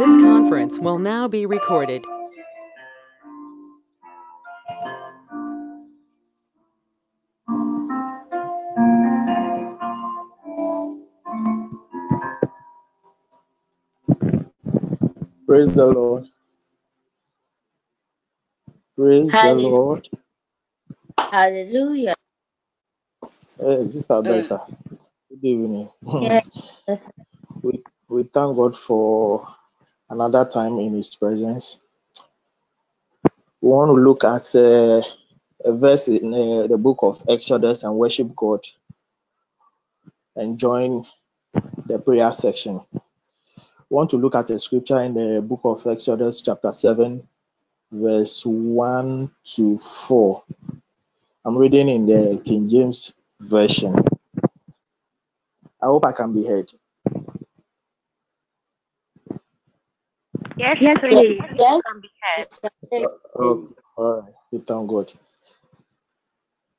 This conference will now be recorded. Praise the Lord. Praise the Lord. Hallelujah. Hey, Sister Mm. Bertha, good evening. Yes. we, we thank God for another time in His presence. We want to look at uh, a verse in uh, the book of Exodus and worship God and join the prayer section. We want to look at a scripture in the book of Exodus, chapter 7, verse 1 to 4. I'm reading in the King James Version. I hope I can be heard. Yes, Yes, please. yes. Can be heard. Oh, all right. We thank God.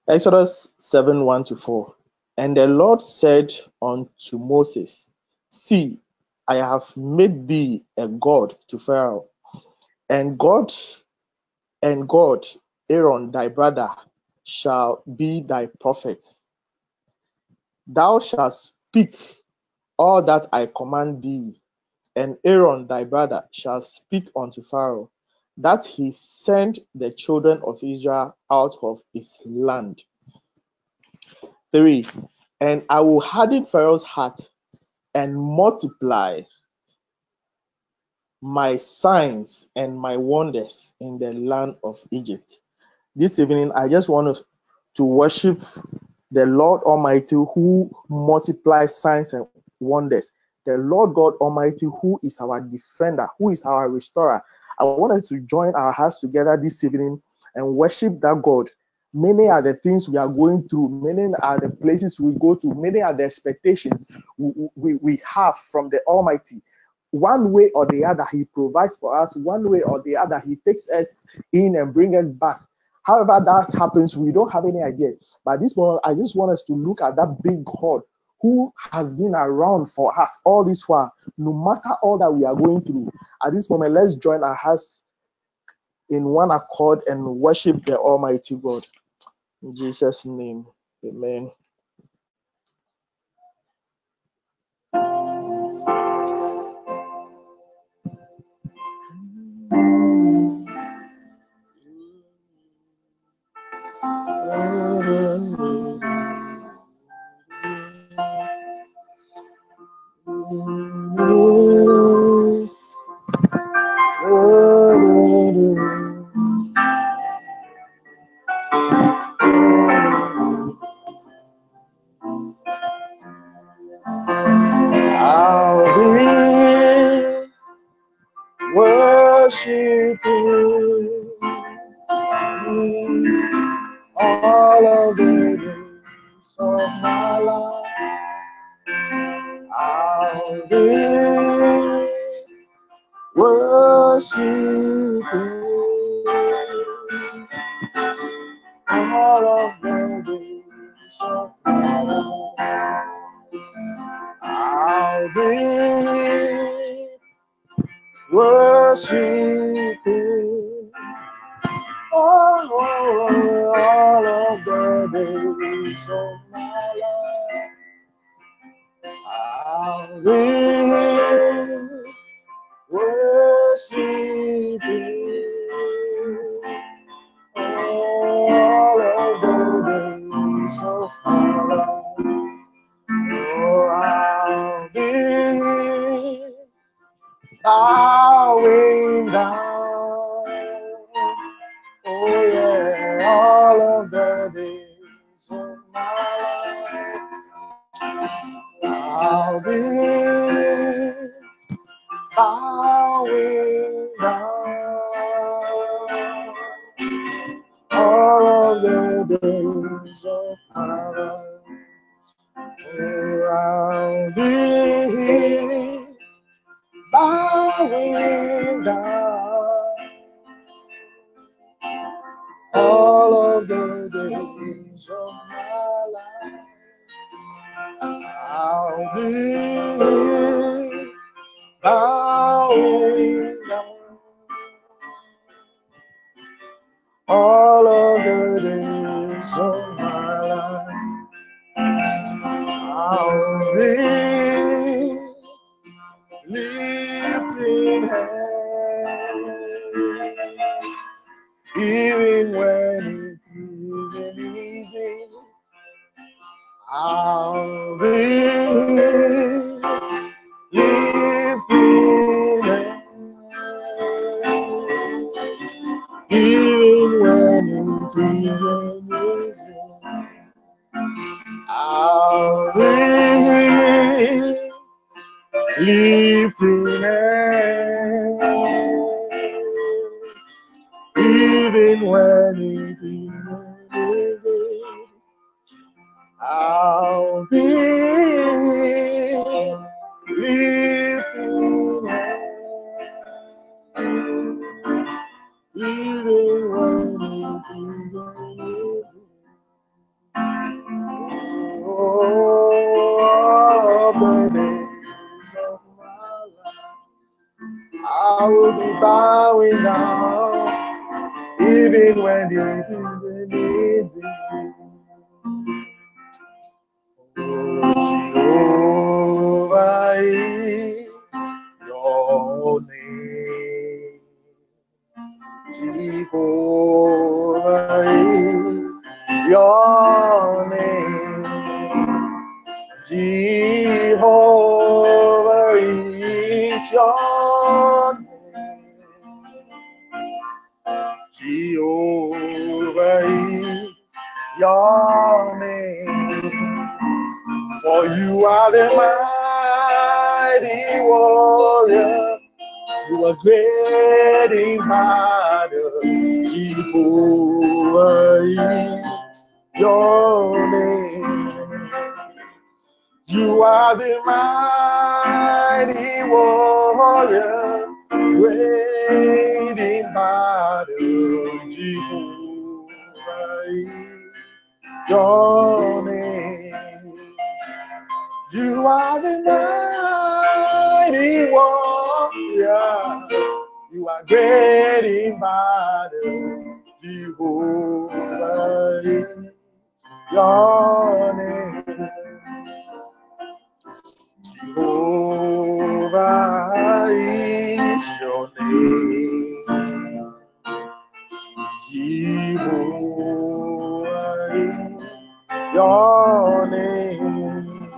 Exodus 7 1 to 4. And the Lord said unto Moses, See, I have made thee a God to Pharaoh, and God and God, Aaron thy brother, shall be thy prophet. Thou shalt speak all that I command thee, and Aaron thy brother shall speak unto Pharaoh, that he send the children of Israel out of his land. 3. And I will harden Pharaoh's heart and multiply my signs and my wonders in the land of Egypt. This evening, I just want to worship the Lord Almighty who multiplies signs and wonders. The Lord God Almighty who is our defender, who is our restorer. I wanted to join our hearts together this evening and worship that God. Many are the things we are going through, many are the places we go to, many are the expectations we, we, we have from the Almighty. One way or the other, He provides for us, one way or the other, He takes us in and brings us back. However, that happens, we don't have any idea. But this moment, I just want us to look at that big God who has been around for us all this while, no matter all that we are going through. At this moment, let's join our hearts in one accord and worship the Almighty God. In Jesus' name, amen. Worshiping your name. You are the mighty warrior, great in battle. Jehovah your name. You are the mighty warrior. You are great in battle. Jehovah your name. Jehovah is your name. Jehovah is your name.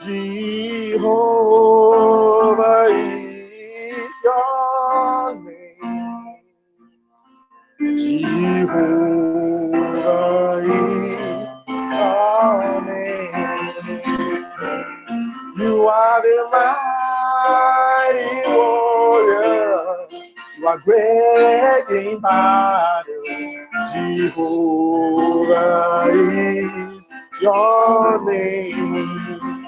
Jehovah is your name. Jehovah You are the mighty warrior. You are great in battle. Jehovah is your name.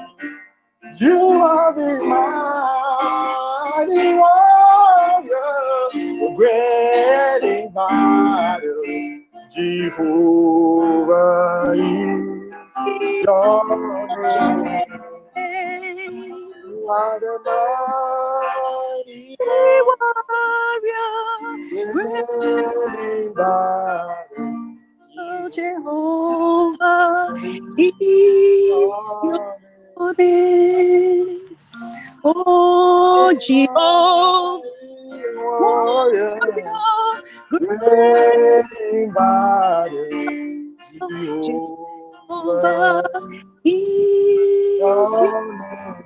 You are the mighty warrior. Great in battle. Jehovah is your name. Are the mighty warrior, great in battle. Jehovah is your name. Oh, Jehovah, warrior, in battle. Jehovah is your name.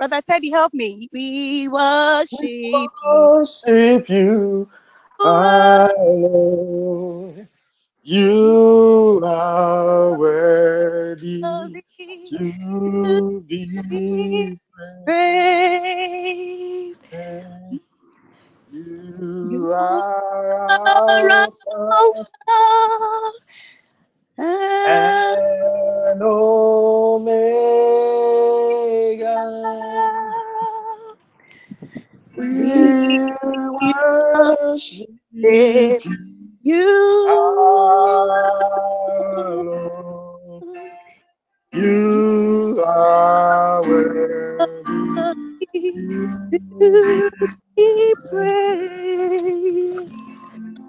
Brother Teddy, help me. We worship you. worship you, Lord. You are worthy to be praised. You are Alpha Alpha and Omega. We worship you You are worthy. to be praised.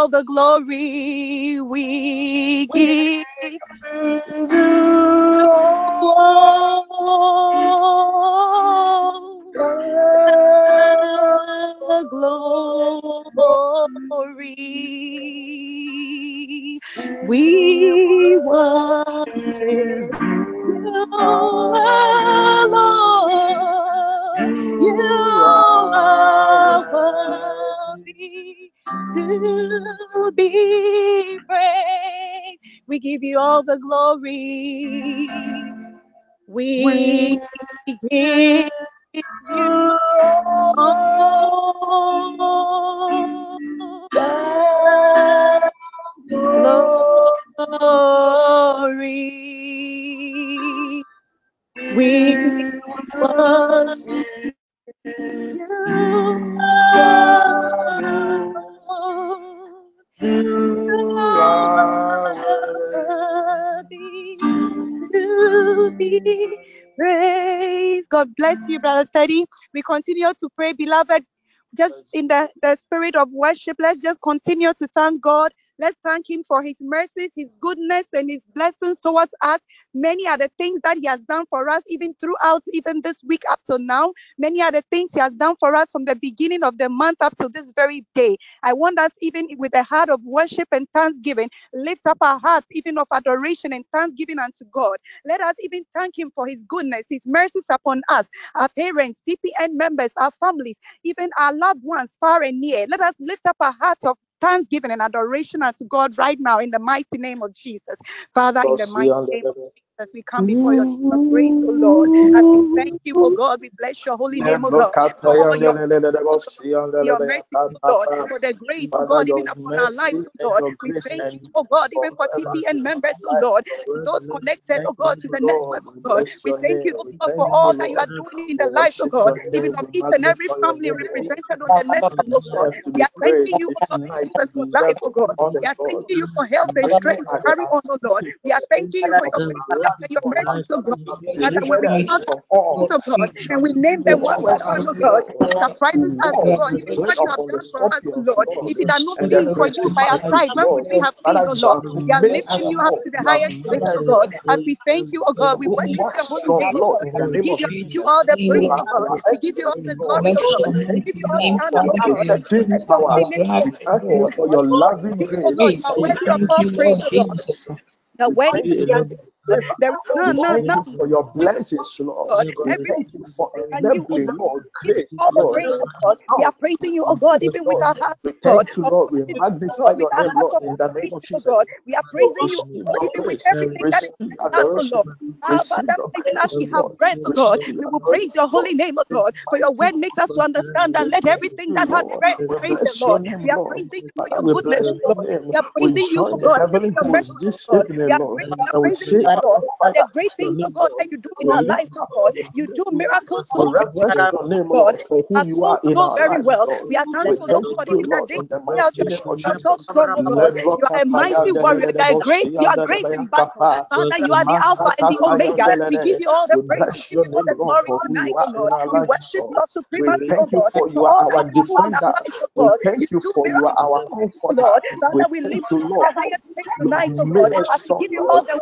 all the glory. We continue to pray, beloved. Just in the, the spirit of worship, let's just continue to thank God. Let's thank Him for His mercies, His goodness, and His blessings towards us. Many are the things that He has done for us, even throughout, even this week up to now. Many are the things He has done for us from the beginning of the month up to this very day. I want us, even with a heart of worship and thanksgiving, lift up our hearts, even of adoration and thanksgiving unto God. Let us even thank Him for His goodness, His mercies upon us, our parents, TPN members, our families, even our loved ones far and near. Let us lift up our hearts of thanksgiving and adoration unto God right now in the mighty name of Jesus. Father, in the mighty name of Jesus, we come before your throne of grace, O Lord, as we thank you, O God. We bless your holy name, O God. For your, your mercy, O Lord, for the grace, O God, even upon our lives, O Lord. We thank you, O God, even for TPN members, O Lord, those connected, oh God, to the network, oh God. We thank you, oh God, for all that you are doing in the lives, oh God, even of each and every family represented on the network, oh God. We are thanking you, oh God, for life, oh God. We are thanking you for health and strength to carry on, oh Lord. We are thanking you for your and your mercy, oh God. Father, when we count the things, oh God, and we name them one by one, oh God, surprises us, oh God, even what you have done for us, oh Lord. If it had not been for you by our side, where would we have been, oh Lord? We are lifting you up to the highest place, oh God, as we thank you, oh God. We worship your holy name, oh God. We give you, all the praise, oh God. We give you all the glory, oh God. We give you all the honor, oh God. We bless your holy name, oh God. for your loving grace. oh Lord, you are worthy of all praise, oh God. You are to be there is none, We none, none. for your blessings, Lord. God. We Every thank you for and enabling. Lord, grace, Lord. We are praising you, oh God, even with our hearts, We oh God. thank you, Lord. We oh magnify your our name, Lord, in the name of oh Jesus. God. We are praising you, oh even with everything that is in us, oh Lord. Father, even as we have breath, God, we will praise, your holy name, oh God. For your word makes us to understand that We let everything that has breath praise the Lord. We are praising you for your goodness, oh Lord. We are praising you, oh God, for your mercy, hosts this God. We are, Lord, we are praising you, God, for the great things, oh God, that you do in our lives, oh God. You do miracles oh We so great in reverence our your name, God. Lord, for who Are you in very well. We are thankful, oh God, even that day in the out, mighty you are so strong, oh God. You are a mighty warrior. You are great, you are great in battle. Father, you are the Alpha and the Omega. We give you all the praise. We give you all the glory tonight, oh Lord. We worship your supremacy, oh you God, for you are our oh you do in our defender. oh We thank you for you are our oh comforter. Lord. Father, we lift you, to the highest place tonight, oh God, as we give you all the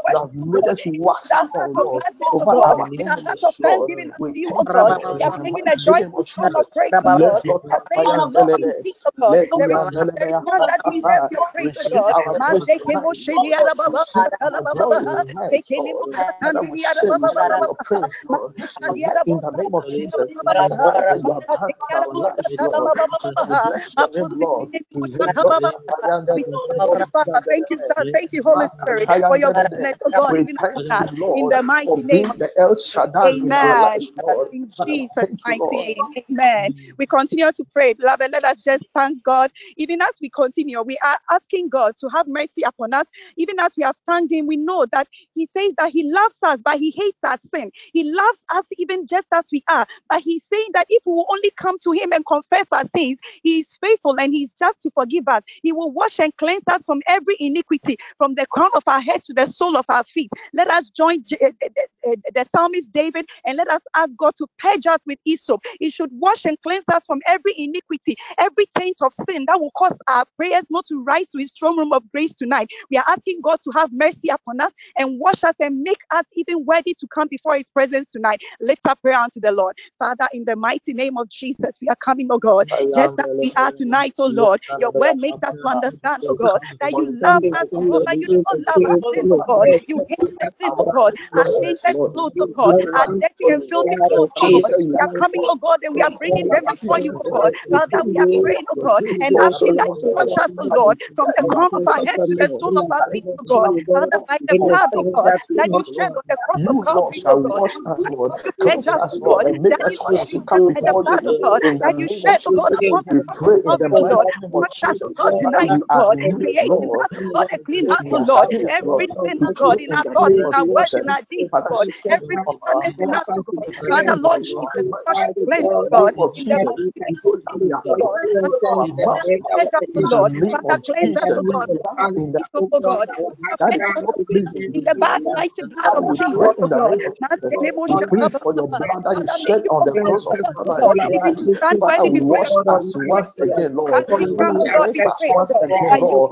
You worship, have oh made us wax That strong, heart of Lord, gladness, oh over our In a heart enemies, of Lord. thanksgiving We unto you, oh thank you, God. Lord, We in are the bringing a joyful of sound of Jesus. praise, oh Let God. us We are saying that, Lord, indeed, oh God, let there is none, there is none that deserves your praise, oh receive God. our praise Mande kemo tonight, shedi Lord. ara baba, Receive ala our baba glory baba. tonight, Pekele mo Lord. Father, katandi we ara say baba we baba sing your baba. praise, Lord. Makatandi Let ara in the name of Jesus, baba for baba. all that you have done Makatandi in ara our bosa lives, tala Lord. baba baba Father, we baba. bless your name, Makosi Lord. kene mo shata baba baba. We We thank you, Father. Thank you, sir. Thank you, Holy Spirit, for your goodness, oh God, even thank upon. In the mighty name of El Shaddai Amen. In Jesus' mighty name. Amen. We continue to pray. Beloved, let us just thank God. Even as we continue, we are asking God to have mercy upon us. Even as we have thanked Him, we know that He says that He loves us, but He hates our sin. He loves us even just as we are. But He's saying that if we will only come to Him and confess our sins, He is faithful and He's just to forgive us. He will wash and cleanse us from every iniquity, from the crown of our heads to the sole of our feet. Let us join uh, uh, uh, the psalmist David and let us ask God to purge us with hyssop. He should wash and cleanse us from every iniquity, every taint of sin that will cause our prayers not to rise to his throne room of grace tonight. We are asking God to have mercy upon us and wash us and make us even worthy to come before his presence tonight. Lift up prayer unto the Lord. Father, in the mighty name of Jesus, we are coming, oh God, just as we are tonight, oh Lord. Your word makes us to understand, oh God, that you love us, oh God, but you do not love sin, oh God. You hate the sin, oh God, our tainted clothes, oh God, our dirty and filthy clothes, oh God. We are coming, oh God, and we are bringing them before you, oh God. Father, we are praying, oh God, and asking that you wash us, oh Lord, from the crown of our heads to the sole of our feet, oh God. Father, by the blood, oh God, that you shed on the cross of You, Calvary, oh God. wash us, Lord. you Cleanse us, oh God? That you us come by the blood, oh you. God, that you shed, oh God, upon the cross of pray in the Calvary, oh name Wash us, oh God, tonight, oh God. Create in us, oh God, a clean heart, oh Lord. spirit, Every Lord. sin, We oh God, in our the thoughts, name in of our words, in our deeds, oh God. Every strengthen of our bitterness in us, oh God. Father, Lord Jesus, wash and cleanse, oh the God. In the Jesus. of Those that we Jesus, have oh Lord. Father, Lord Jesus, Lord. purge us, oh the Lord. cleanse Jesus. oh God. In the Hyssop, oh God. is us, not oh God. pleasing In to the you, bad, Lord. mighty blood of we Jesus, oh the God. name of Jesus. Masterebo We plead Shakababa. for your oh blood that you shed on the cross of oh Calvary Lord, even to stand before your wash us once oh Lord. again, Lord. As we Father, come, oh God, cleanse to us oh once again, Lord.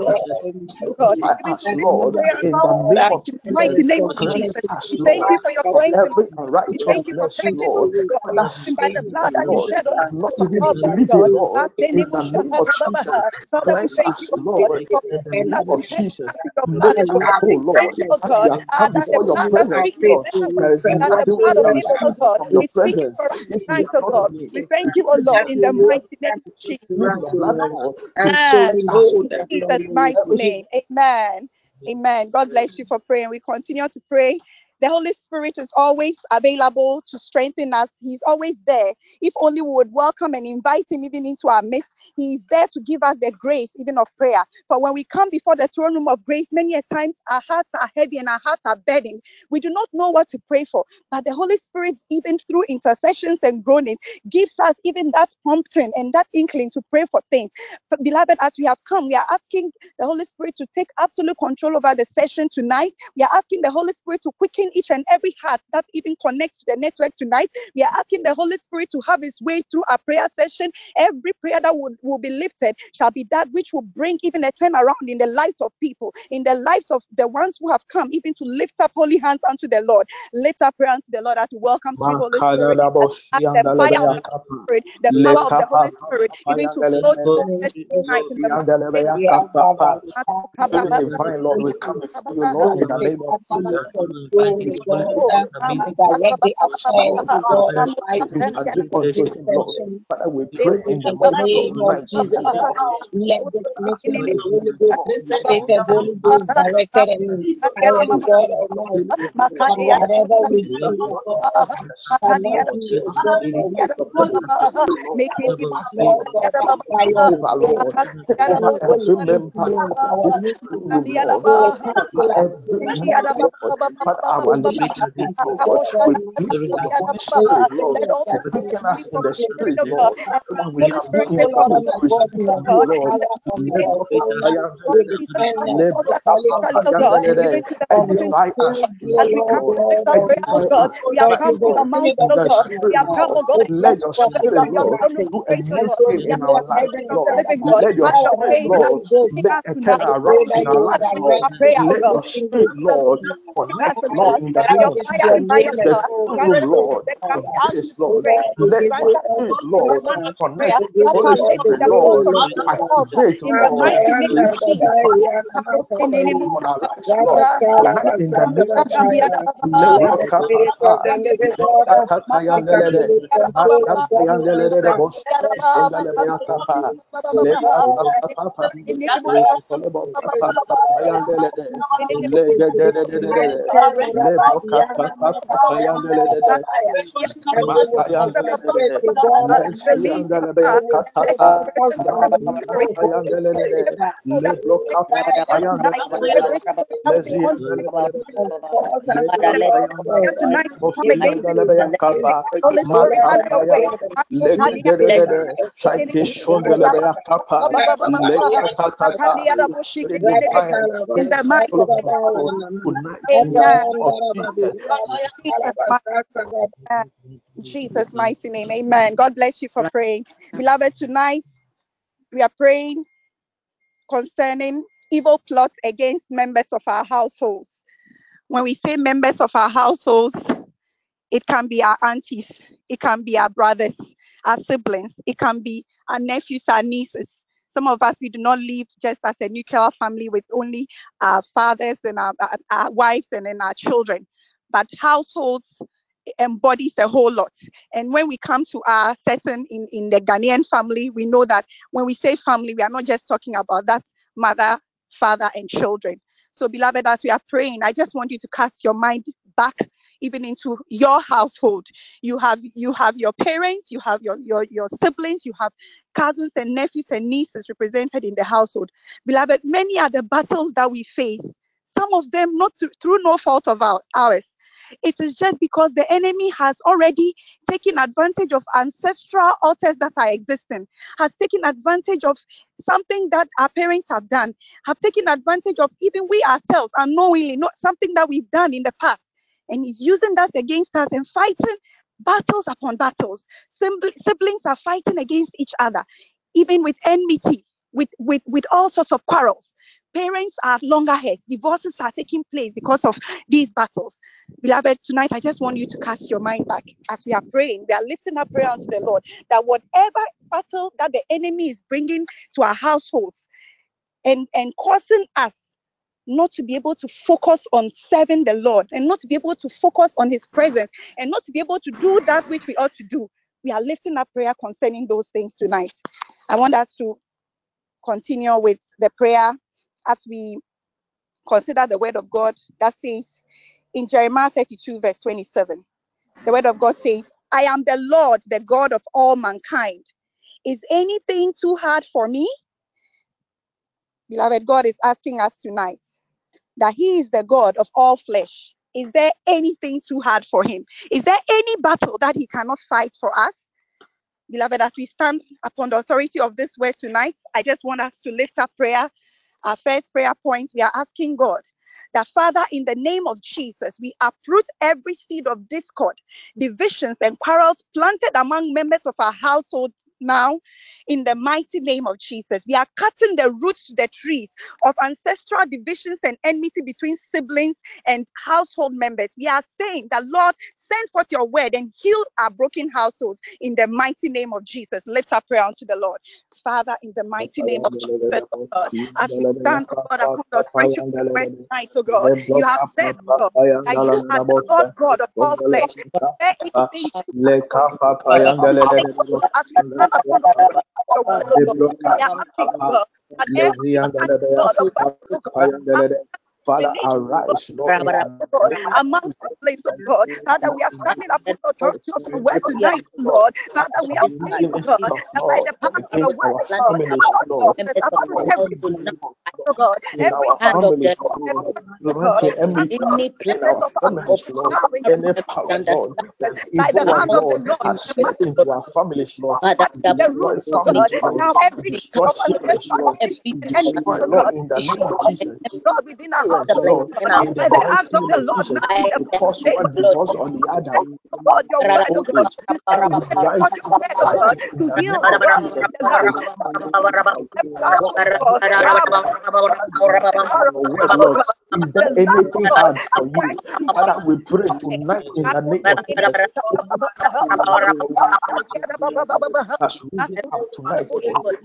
oh God, Purify even us, to Lord, in the name of the mighty Jesus. name of Jesus. We thank you for your of cleansing, Lord. We thank you for unrighteousness, purging us, Lord. oh God, by the blood that, you Lord, shed on the does not cross of even Calvary, believe in, God. Lord. In the name of Jesus, Father, we cleanse thank you, us, God, Lord. In the cleansing name of cleansing Jesus, us in your blood, make us God. whole, We thank Lord. you, As we God, have ah, come that the before your presence, Lord, there is the nothing we of can receive from your presence if we tonight, are not God. in We thank you, Lord, in the mighty name of Jesus. your blood, Lord, to Amen. purge us, In Jesus' mighty name. Amen. Amen. God bless you for praying. We continue to pray. The Holy Spirit is always available to strengthen us. He's always there. If only we would welcome and invite him even into our midst, he is there to give us the grace, even of prayer. But when we come before the throne room of grace, many a times our hearts are heavy and our hearts are burdened. We do not know what to pray for. But the Holy Spirit, even through intercessions and groanings, gives us even that prompting and that inkling to pray for things. But beloved, as we have come, we are asking the Holy Spirit to take absolute control over the session tonight. We are asking the Holy Spirit to quicken each and every heart that even connects to the network tonight. We are asking the Holy Spirit to have his way through our prayer session. Every prayer that will, will be lifted shall be that which will bring even a turnaround in the lives of people, in the lives of the ones who have come, even to lift up holy hands unto the Lord. Lift up prayer unto the Lord as we welcome sweet Holy Spirit. The fire of the Holy Spirit, the power of the Holy Spirit, even to flow through tonight in the mighty name of Spirit divine, Lord, we come before you, Lord, in the name of Jesus. Thank you, Lord. We agree unto him, Lord. Father, we pray in the mighty tonight, in the name of Jesus. As we move forward, Lord, as we over, Lord. Take over every member of this room, Lord. Take over every member, Lord. Father, our weaknesses, Lord. We plead the Holy Spirit, Lord, Let also to quicken us in the Spirit spirit, of God. Lord, we Holy can Spirit, be in take full control of fellowship oh with you, Lord. Edify us, As we come Lord. to lift up prayers, oh Edify us, we have come to the mountain, in oh God. We have come, Lord. oh God, Let your spirit, your Lord, do a oh new thing We in our come lives, mountain of the Lord. God. Let your spirit, Lord, make a turn around in our As we Lord. our prayer, oh Let your spirit, Lord, connect, oh Lord, God. In the name of fire Jesus. and by your The power, throne grant room, us Lord, the of capacity this, to Lord. Let Grant your us, oh spirit, the Lord, command of prayer connect. Holy are laid in Spirit, the Lord, altar of the altar activate, in the name of the fire upon our lives, Lord. In the name of Jesus. In the mighty name of Jesus. Mighty name. Amen. God bless you for praying. Beloved, tonight we are praying concerning evil plots against members of our households. When we say members of our households, it can be our aunties, it can be our brothers, our siblings, it can be our nephews, our nieces. Some of us, we do not live just as a nuclear family with only our fathers and our, our, our wives and then our children, but households embodies a whole lot. And when we come to our setting in, in the Ghanaian family, we know that when we say family, we are not just talking about that mother, father, and children. So, beloved, as we are praying, I just want you to cast your mind back even into your household. You have you have your parents, you have your your, your siblings, you have cousins and nephews and nieces represented in the household. Beloved, many are the battles that we face. Some of them not through, through no fault of our, ours. It is just because the enemy has already taken advantage of ancestral altars that are existing, has taken advantage of something that our parents have done, have taken advantage of even we ourselves unknowingly, not something that we've done in the past and he's using that against us and fighting battles upon battles. Siblings are fighting against each other, even with enmity, with, with, with all sorts of quarrels. Parents are longer heads. Divorces are taking place because of these battles. Beloved, tonight I just want you to cast your mind back as we are praying. We are lifting up prayer unto the Lord that whatever battle that the enemy is bringing to our households and, and causing us not to be able to focus on serving the Lord and not to be able to focus on His presence and not to be able to do that which we ought to do. We are lifting up prayer concerning those things tonight. I want us to continue with the prayer as we consider the word of God that says in Jeremiah 32, verse 27, the word of God says, I am the Lord, the God of all mankind. Is anything too hard for me? Beloved, God is asking us tonight that he is the God of all flesh. Is there anything too hard for him? Is there any battle that he cannot fight for us? Beloved, as we stand upon the authority of this word tonight, I just want us to lift up prayer. Our first prayer point, we are asking God that, Father, in the name of Jesus, we uproot every seed of discord, divisions, and quarrels planted among members of our household now in the mighty name of Jesus. We are cutting the roots to the trees of ancestral divisions and enmity between siblings and household members. We are saying that, Lord, send forth your word and heal our broken households in the mighty name of Jesus. Lift up prayer unto the Lord. Father, in the mighty name of Jesus, oh God, as we stand, oh God, upon the the word tonight, oh God, you have said, oh God, that you are the Lord God of all flesh. There anything too hard for you. As we stand upon the authority of your word, oh God, we are asking, oh God, that every God of battle, oh God, Father, arise, Lord, in our God, lives. among siblings, oh God. Now that we are standing upon the authority of your word tonight, oh Lord. Now that we are oh God, Of that by Lord, the power of the word our of God, families, Lord. Jesus, uproot every Lord, we believe, oh God. Every hand of the Lord. God, Rante emi any in plan our of our families, Lord. bowing Any of power, Lord, by the hand of the Lord, Lord. slipped into our families, Lord. Father, The roots, oh God. Lord. Now every of Lord. every To enemy, destroy, oh Lord, God, in the name of Jesus. God within our Parents, household, Lord, in God. our in the By the hands of the Lord, now in the to cause name one of divorce or the other. God, your Our word, old God, age, you said Father, we on rise your word, God, to heal the world Jesus. the land. We stand against Every the power, of God, darkness, Lord. Father, you the power of word, God, Lord, God, is there anything hard for you? Father, we pray tonight in the name of Jesus. As risen up tonight,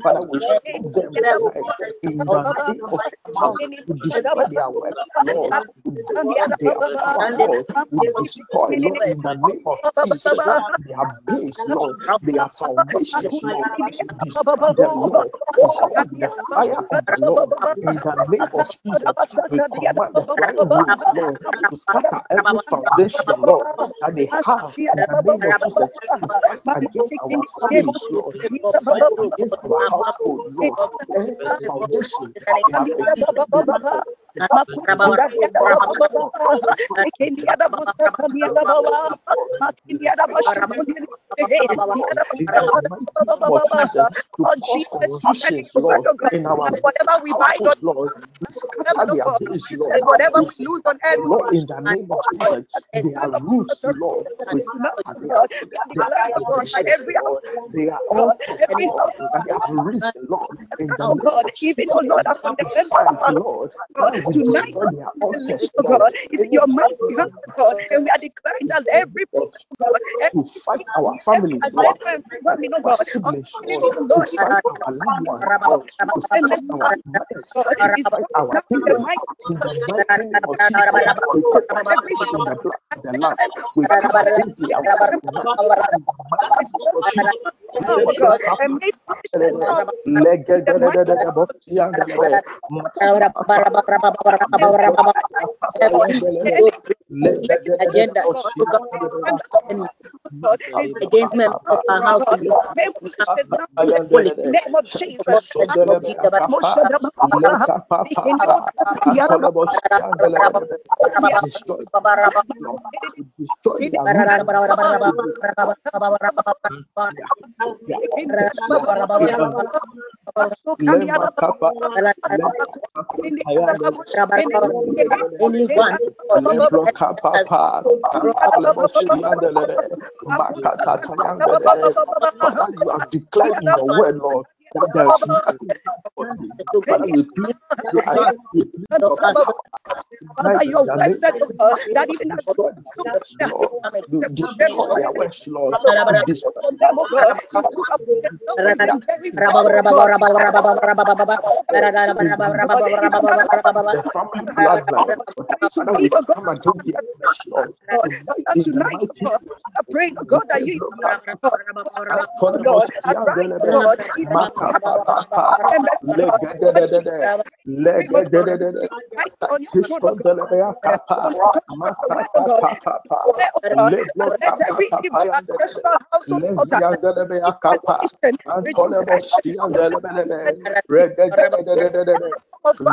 Father, we stop them tonight in the name of Jesus. We destroy their works, Lord. We destroy their power, Lord. We destroy, Lord, in the name of Jesus. Their base, Lord. Their foundations, Lord. We destroy them, Lord. We set the fire of the Lord in the name of Jesus. We command the flying rolls, Lord, to scatter every foundation, Lord, that they have in the name of Jesus against our families, Lord, against our household, Lord. Any foundation they have erected, Lord, to destroy the work of the Lord, to fight against the work of the Lord, to destroy every foundation, Lord, in the mighty name of Jesus, to cause Jesus, you said in confusions, your word, Lord, God, in our that whatever we bind on household, Lord, we heaven, scatter their God, base, you Lord. whatever We lose on earth, Lord, in the name of Jesus, that the their son of roots, God, Lord. We tonight, scatter their, God, we are their declaring, God, that foundations, every. They are every Lord, house, that they have risen, Lord, in the name God, even oh Lord, upon the to end fight, of Lord. God, Father, we tonight, God, altars, Lord. God, even Any your power, hand, oh God, and we are declaring that every God, to fight our families, Lord, agenda and fight programming, our siblings, Lord, to fight our loved ones, to fight our mothers, to is fight our now in the the Lamb. Against name of our house name of Jesus. Father, you have declared in your word, Lord, that there is nothing for you. Father, we plead, we, ask- we plead your power Father, tonight in your the word name said, of oh God, Jesus. that even as Destroy their works, Lord. You from them, oh destroy God, their and works, Lord. oh God, You and destroy from their them, oh. God, you took up You the destroy their very very altars, God, oh God, Lord. In the mighty God, even name that of the family bloodline, Father, we oh come against their works, Lord. Tonight, and in the tonight, mighty oh God, name of I pray, oh God, that you, Lord, arise, oh Bosiandelebe, God, even Makapapa, members, God, Lord Let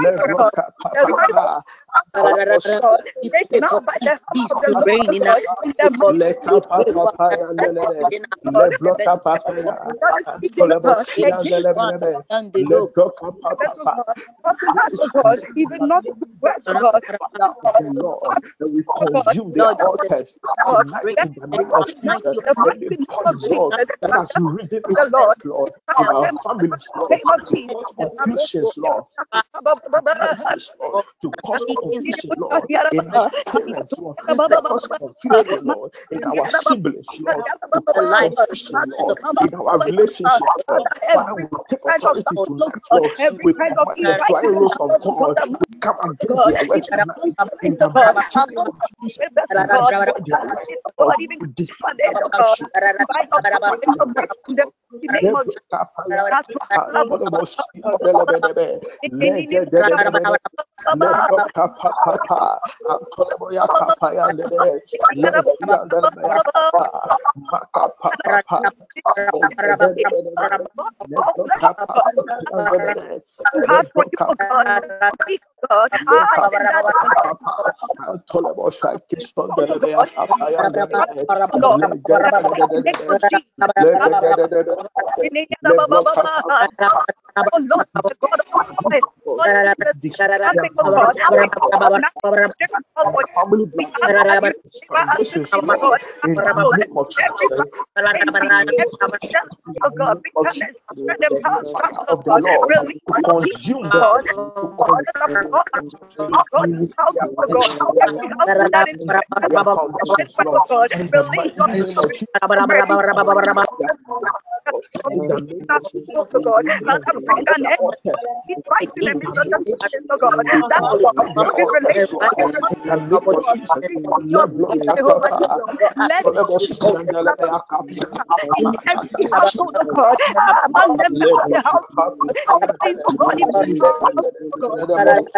Lebroka every evil Papayandelebe, ancestral household altar, Leziandelebe Akapa, generation, Antole regeneration, Bosiandelebe, every Regedede, of fire, oh God, Lebroka the life of Papa, Antole God, we raised pray now for by the peace, hand peace of the to Lord, reign oh in our God, in the house, mighty God. Le We capa pray for name understanding papayandelele, within our le house. of bloca God, papaya, God is speaking, antole oh God, against bosiandelebelebe, le the broca vessel, papa. God, causing us, oh Christ God, tonight in even not to name rest, oh of God, the fire of the Lord that we oh consume their Lord that Jesus, altars God, tonight bring that in the the name of Jesus. the anointing Any mighty name of point, Jesus, Lord, that has risen of its Lord, Lord, in our families, Lord, to cause confusions, Lord, to cause confusion, Lord, in our parents, Lord, to cause confusion, Lord, in our siblings, Lord, to cause confusion, Lord, in our relationship, Lord. Father, we Take authority tonight, God, Lord. every We of command the flying infighting and rose of battle, God, God. We come God, their in works the tonight. Let God. Consume. Let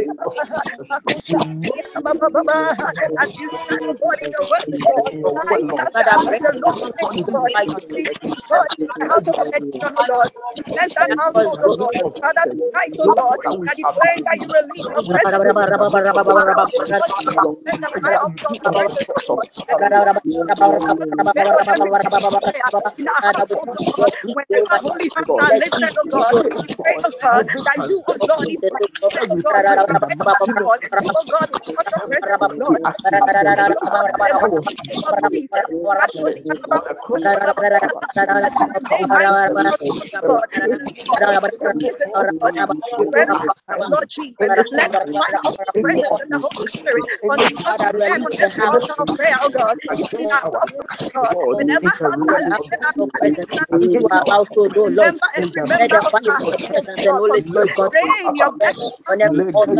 Thank you, oh Lord. Jesus, let the the Holy Spirit God. You let God.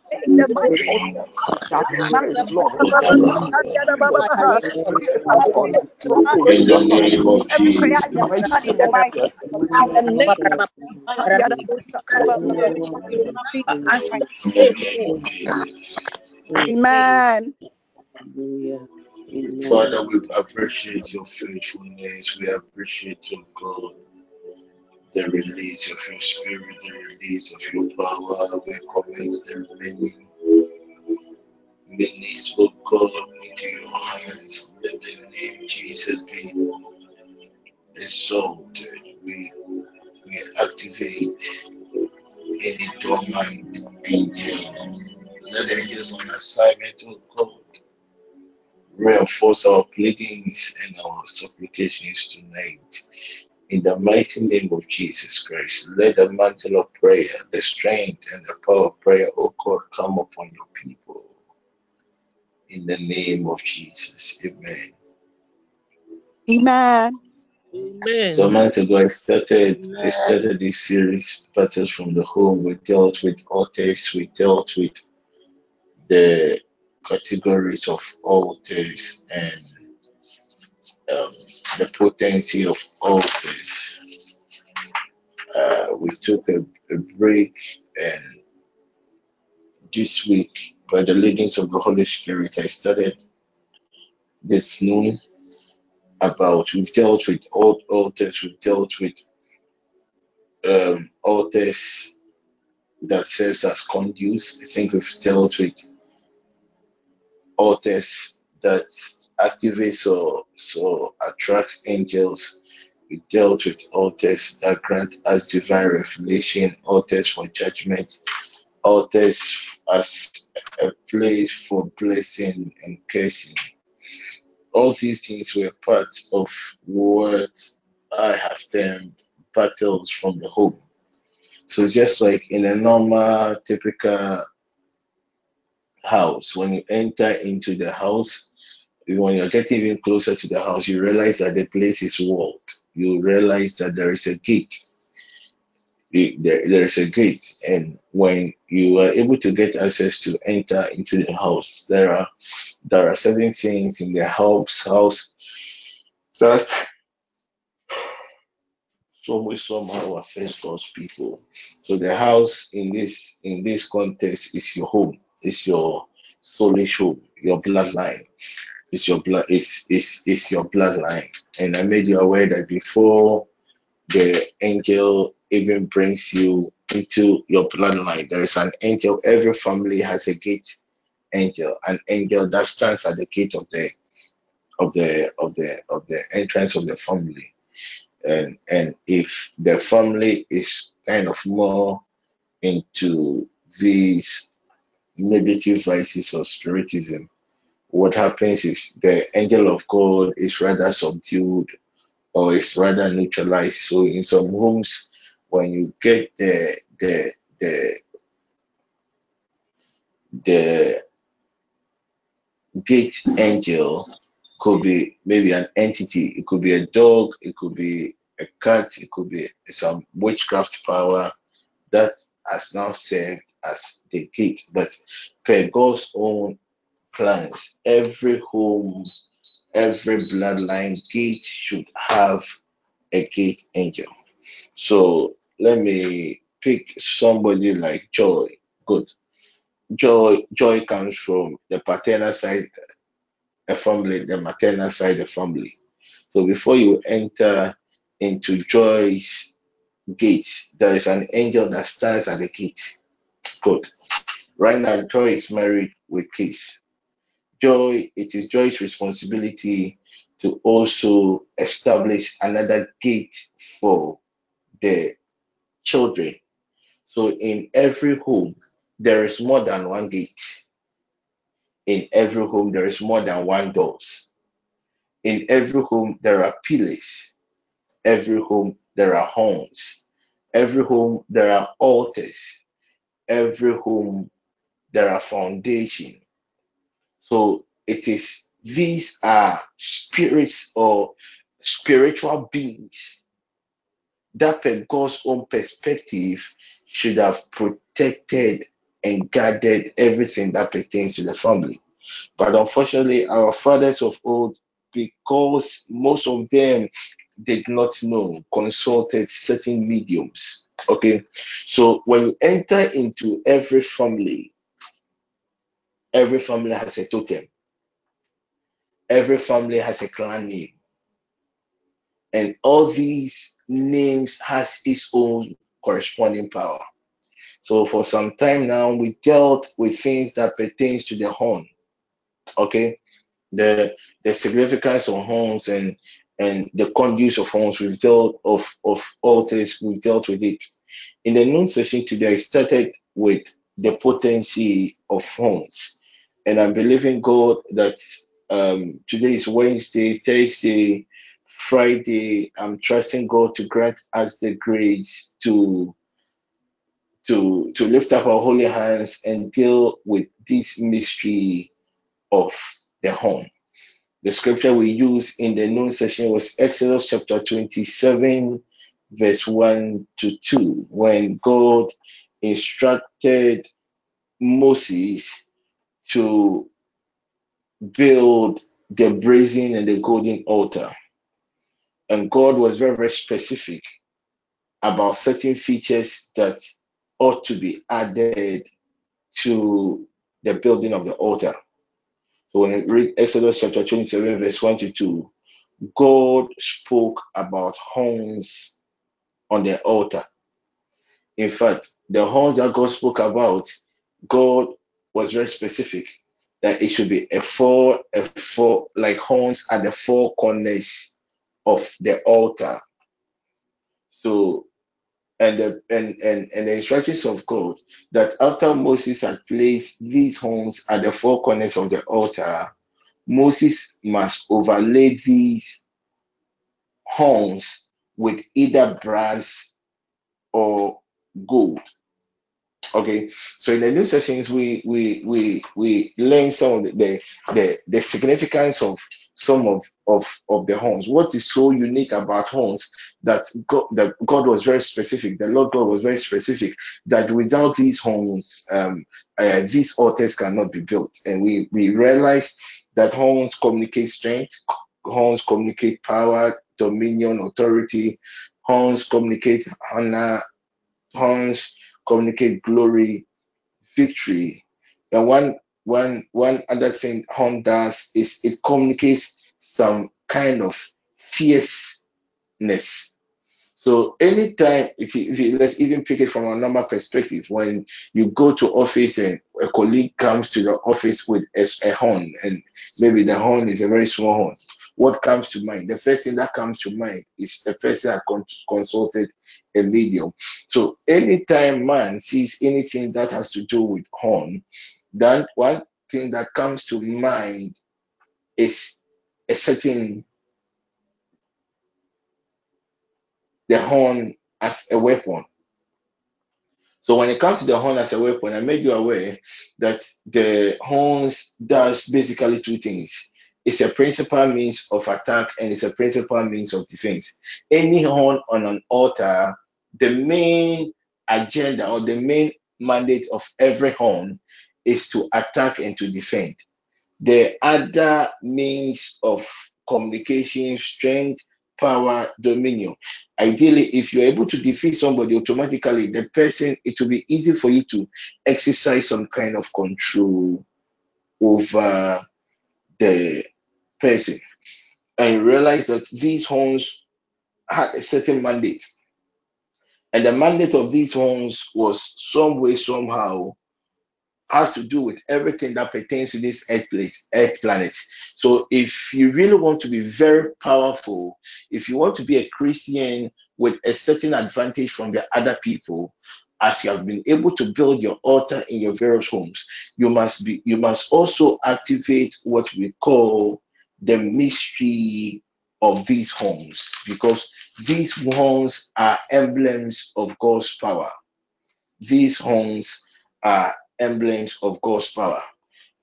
Amen. Father, we appreciate your faithfulness. We appreciate your God the release of your spirit, the release of your power. We commit the remaining minutes, O God, into your hands. Let the name Jesus be exalted. We, we activate any dormant angel. Let the angels on assignment, O God, reinforce our pleadings and our supplications tonight. In the mighty name of Jesus Christ, let the mantle of prayer, the strength and the power of prayer, O God, come upon your people. In the name of Jesus. Amen. Amen. Amen. Some months ago, I started Amen. I started this series, Battles from the Home. We dealt with altars, we dealt with the categories of altars and um, the potency of altars. Uh, we took a, a break, and this week, by the leadings of the Holy Spirit, I started this noon about we've dealt with alt altars, we've dealt with um, altars that serves as conduits. I think we've dealt with altars that activates or so attracts angels. We dealt with altars that grant us divine revelation, altars for judgment, altars as a place for blessing and cursing. All these things were part of what I have termed battles from the home. So just like in a normal, typical house, when you enter into the house, when you're getting even closer to the house, you realize that the place is walled. You realize that there is a gate. There, is a gate, and when you are able to get access to enter into the house, there are there are certain things in the house house that some way somehow affects God's people. So the house in this in this context is your home, it's your soulish home, your bloodline It's your blood. It's it's it's your bloodline. And I made you aware that before the angel even brings you into your bloodline, there is an angel. Every family has a gate angel, an angel that stands at the gate of the of the of the of the entrance of the family. And and if the family is kind of more into these negative vices of spiritism, what happens is the angel of God is rather subdued or is rather neutralized. So in some homes, when you get the the the the gate angel, could be maybe an entity. It could be a dog. It could be a cat. It could be some witchcraft power that has now served as the gate. But per God's own plans, every home every bloodline gate should have a gate angel. So let me pick somebody like Joy. Good. Joy Joy comes from the paternal side a family, the maternal side a family. So before you enter into Joy's gate, there is an angel that stands at the gate. Good. Right now, Joy is married with kids. Joy, it is Joy's responsibility to also establish another gate for the children. So in every home, there is more than one gate. In every home, there is more than one doors. In every home, there are pillars. Every home, there are horns. Every home, there are altars. Every home, there are foundation. So it is these are spirits or spiritual beings that per God's own perspective should have protected and guarded everything that pertains to the family. But unfortunately, our fathers of old, because most of them did not know, consulted certain mediums. Okay, so when you enter into every family, every family has a totem, every family has a clan name. And all these names has its own corresponding power. So for some time now we dealt with things that pertains to the horn okay? The the significance of horns and and the conduits of horns we've dealt of of altars we've dealt with it. In the noon session today i started with the potency of horns and i'm believing god that um today is wednesday thursday friday i'm trusting god to grant us the grace to to to lift up our holy hands and deal with this mystery of the home. The scripture we used in the noon session was Exodus chapter 27, verse 1 to 2, when God instructed Moses to build the brazen and the golden altar. And God was very, very specific about certain features that ought to be added to the building of the altar. So when you read Exodus chapter 27, verse 1 to 2, God spoke about horns on the altar. In fact, the horns that God spoke about, God was very specific that it should be a four, a four, like horns at the four corners of the altar. So and the and, and and the instructions of God that after Moses had placed these horns at the four corners of the altar, Moses must overlay these horns with either brass or gold. Okay, so in the new sessions, we we we we learn some of the the, the, the significance of some of, of of the horns. What is so unique about horns that God that God was very specific. The Lord God was very specific that without these horns, um, uh, these altars cannot be built. And we we realized that horns communicate strength, horns communicate power, dominion, authority. Horns communicate honor, horns communicate glory, victory. And one one one other thing horn does is it communicates some kind of fierceness so anytime, if you, if you, let's even pick it from a normal perspective, when you go to office and a colleague comes to the office with a, a horn, and maybe the horn is a very small horn, what comes to mind? The first thing that comes to mind is the person I con- consulted a medium. So anytime man sees anything that has to do with horn, then one thing that comes to mind is a certain the horn as a weapon So when it comes to the horn as a weapon, I made you aware that the horns does basically two things. It's a principal means of attack and it's a principal means of defense. Any horn on an altar, the main agenda or the main mandate of every horn is to attack and to defend. The other means of communication, strength, power, dominion. Ideally, if you're able to defeat somebody automatically, the person, it will be easy for you to exercise some kind of control over the person. And realize that these horns had a certain mandate. And the mandate of these horns was some way, somehow has to do with everything that pertains to this earth place, earth planet. So if you really want to be very powerful, if you want to be a Christian with a certain advantage from the other people, as you have been able to build your altar in your various homes, you must be you must also activate what we call the mystery of these homes because these horns are emblems of God's power these horns are emblems of God's power.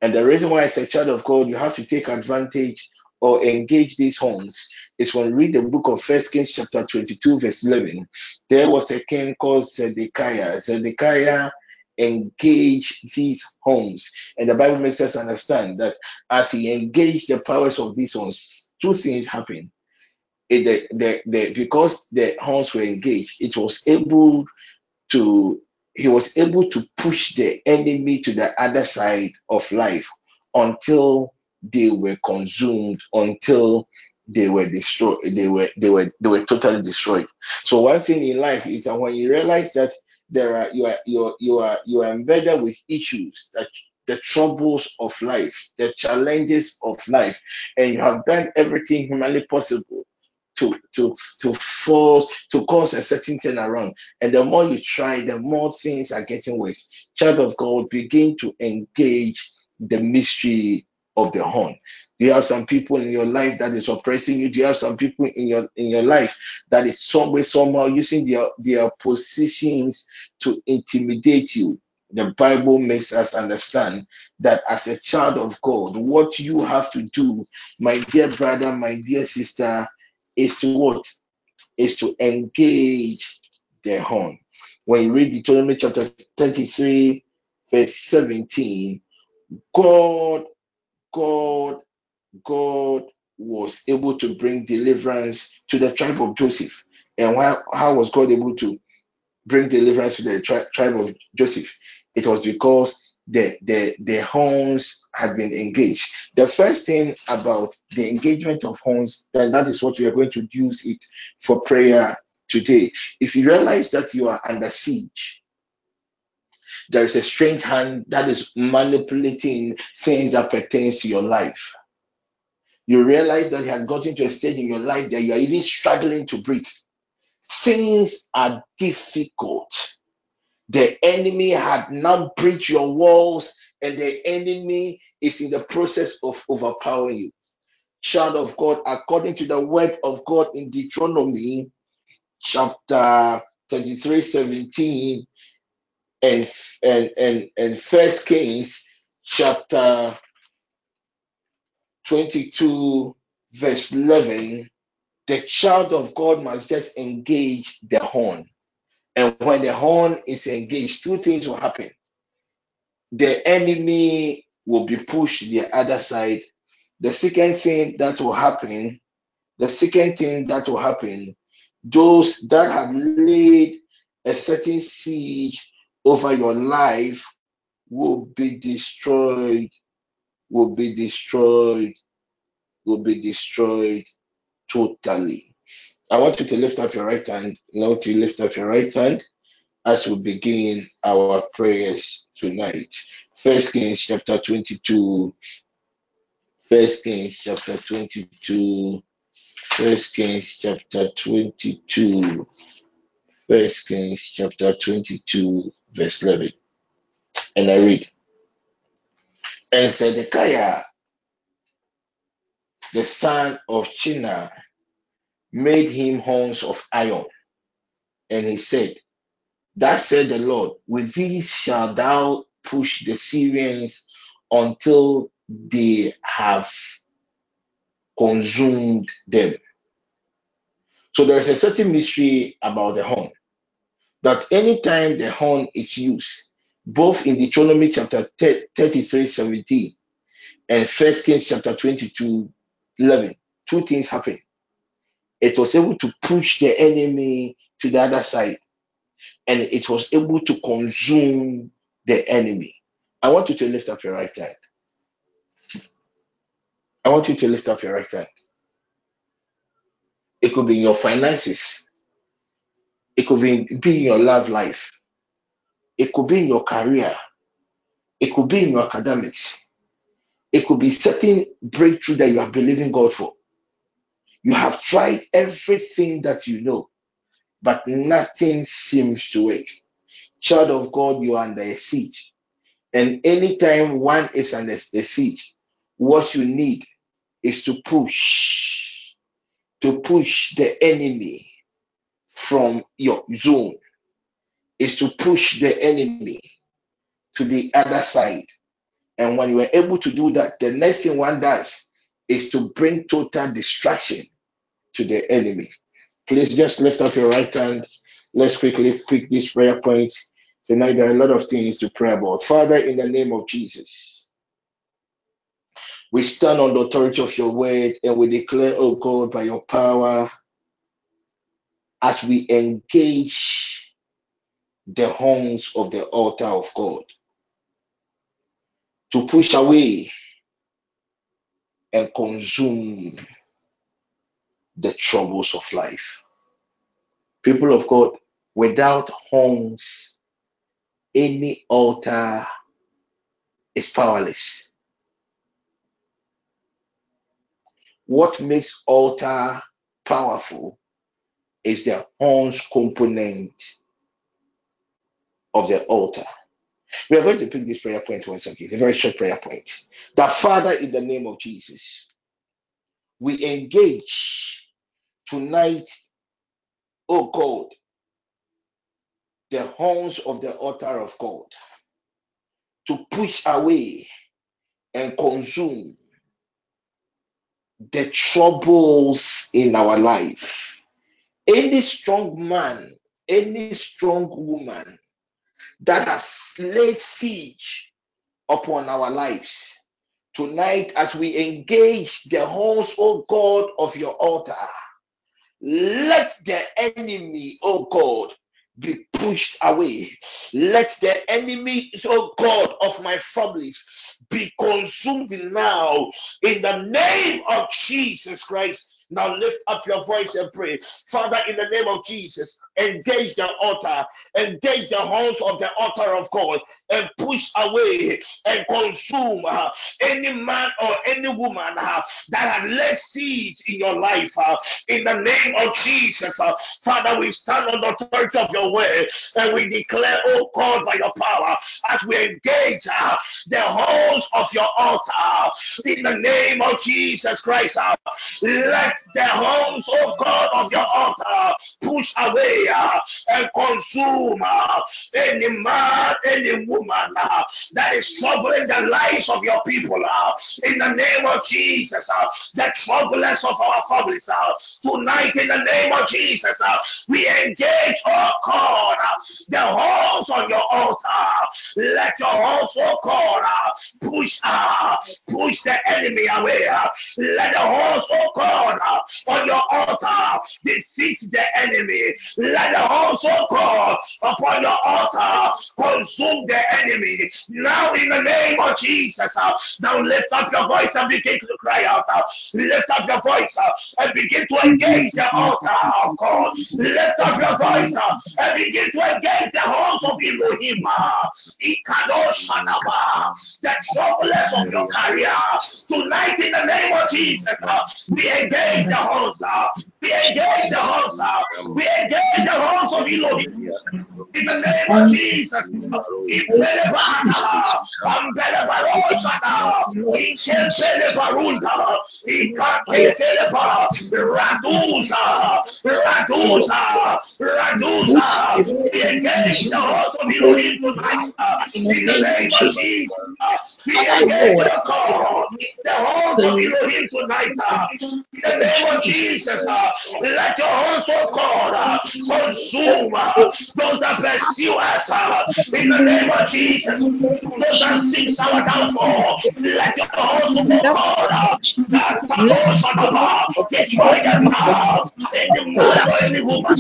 And the reason why, as a child of God, you have to take advantage or engage these horns is when read the book of First Kings, chapter 22, verse 11. There was a king called Zedekiah. Zedekiah engaged these horns. And the Bible makes us understand that as he engaged the powers of these horns, two things happened. It, the, the, the, because the horns were engaged, it was able to he was able to push the enemy to the other side of life until they were consumed until they were destroyed they were they were they were totally destroyed. So one thing in life is that when you realize that there are you are you are you are you are embedded with issues that the troubles of life the challenges of life and you have done everything humanly possible to to to force to cause a certain turnaround. And the more you try, the more things are getting worse. Child of God, begin to engage the mystery of the horn. Do you have some people in your life that is oppressing you? Do you have some people in your in your life that is some somehow using their their positions to intimidate you? The Bible makes us understand that as a child of God, what you have to do, my dear brother, my dear sister, is to what? Is to engage the horn. When you read Deuteronomy chapter 33, verse 17, God, God, God was able to bring deliverance to the tribe of Joseph. And why, how was God able to bring deliverance to the tri- tribe of Joseph. It was because the, the, the horns had been engaged. The first thing about the engagement of horns, then that is what we are going to use it for prayer today. If you realize that you are under siege, there is a strange hand that is manipulating things that pertains to your life. You realize that you have gotten to a stage in your life that you are even struggling to breathe. Things are difficult The enemy had now breached your walls, and the enemy is in the process of overpowering you. Child of God, according to the word of God in Deuteronomy chapter 33, 17, and and and, and first Kings chapter 22, verse 11, the child of God must just engage the horn. And when the horn is engaged, two things will happen the enemy will be pushed the other side. The second thing that will happen, the second thing that will happen, those that have laid a certain siege over your life will be destroyed, will be destroyed, will be destroyed totally. I want you to lift up your right hand. You to lift up your right hand as we begin our prayers tonight. First Kings chapter 22 First Kings chapter 22. First Kings chapter 22. First Kings chapter 22, verse 11. And I read, And Zedekiah, the son of Chenaanah, made him horns of iron. And he said, Thus said the Lord, with these shalt thou push the Syrians until they have consumed them. So there is a certain mystery about the horn that anytime the horn is used, both in Deuteronomy chapter 33, 17 and First Kings chapter 22, 11, two things happen. It was able to push the enemy to the other side and it was able to consume the enemy. I want you to lift up your right hand. I want you to lift up your right hand. It could be in your finances, it could be, be in your love life, it could be in your career, it could be in your academics, It could be certain breakthrough that you have believing God for. You have tried everything that you know, but nothing seems to work. Child of God, you are under a siege. And anytime one is under a siege, what you need is to push, to push the enemy from your zone, is to push the enemy to the other side. And when you are able to do that, the next thing one does is to bring total distraction to the enemy. Please just lift up your right hand. Let's quickly pick this prayer point. Tonight, there are a lot of things to pray about. Father, in the name of Jesus, we stand on the authority of your word and we declare, oh God, by your power, as we engage the horns of the altar of God to push away and consume the troubles of life. People of God, without horns, any altar is powerless. What makes altar powerful is the horns component of the altar. We are going to pick this prayer point once again, a very short prayer point. That Father, in the name of Jesus, we engage tonight, oh God, the horns of the altar of God. to push away and consume the troubles in our life. Any strong man, any strong woman that has laid siege upon our lives. Tonight, as we engage the horns, O God, of your altar, let the enemy, oh God, be pushed away. Let the enemies, oh God, of my families be consumed now in the name of Jesus Christ. Now lift up your voice and pray. Father, in the name of Jesus, engage the altar, engage the horns of the altar of God, and push away and consume uh, any man or any woman uh, that have laid seeds in your life. Uh, in the name of Jesus, uh, Father, we stand on the authority of your word and we declare, oh God, by your power, as we engage uh, the horns of your altar in the name of Jesus Christ. Uh, let the horns, oh God, of your altar push away uh, and consume uh, any man, any woman uh, that is troubling the lives of your people uh, in the name of Jesus. Uh, the troublers of our families uh, tonight in the name of Jesus. We engage, oh God, the horns on your altar. Let your horns, oh God, push, uh, push the enemy away. Let the horns, oh God, on your altar defeat the enemy. Let the horns, oh God, upon your altar consume the enemy. Now, in the name of Jesus, uh, now lift up your voice and begin to cry out. Uh, lift up your voice uh, and begin to engage the altar of God. Lift up your voice and begin to engage the host of Elohim. The troublers of your career. Tonight, in the name of Jesus, uh, we the uh, We engage the uh, We engage the host of Elohim in the name of Jesus. Impele bahatala, ambele barosada, inkempele barunda, ikakekele ba, raduza, raduza, raduza. We engage the host of Elohim tonight. uh, In the name of Jesus, uh, we engage. The host of Elohim tonight. uh, In the name of Jesus, uh, let your host, oh God, uh, consume uh, those that pursue us in the name of Jesus. Those that seek our downfall, let your host, oh God, that destroy them now. Any man or any woman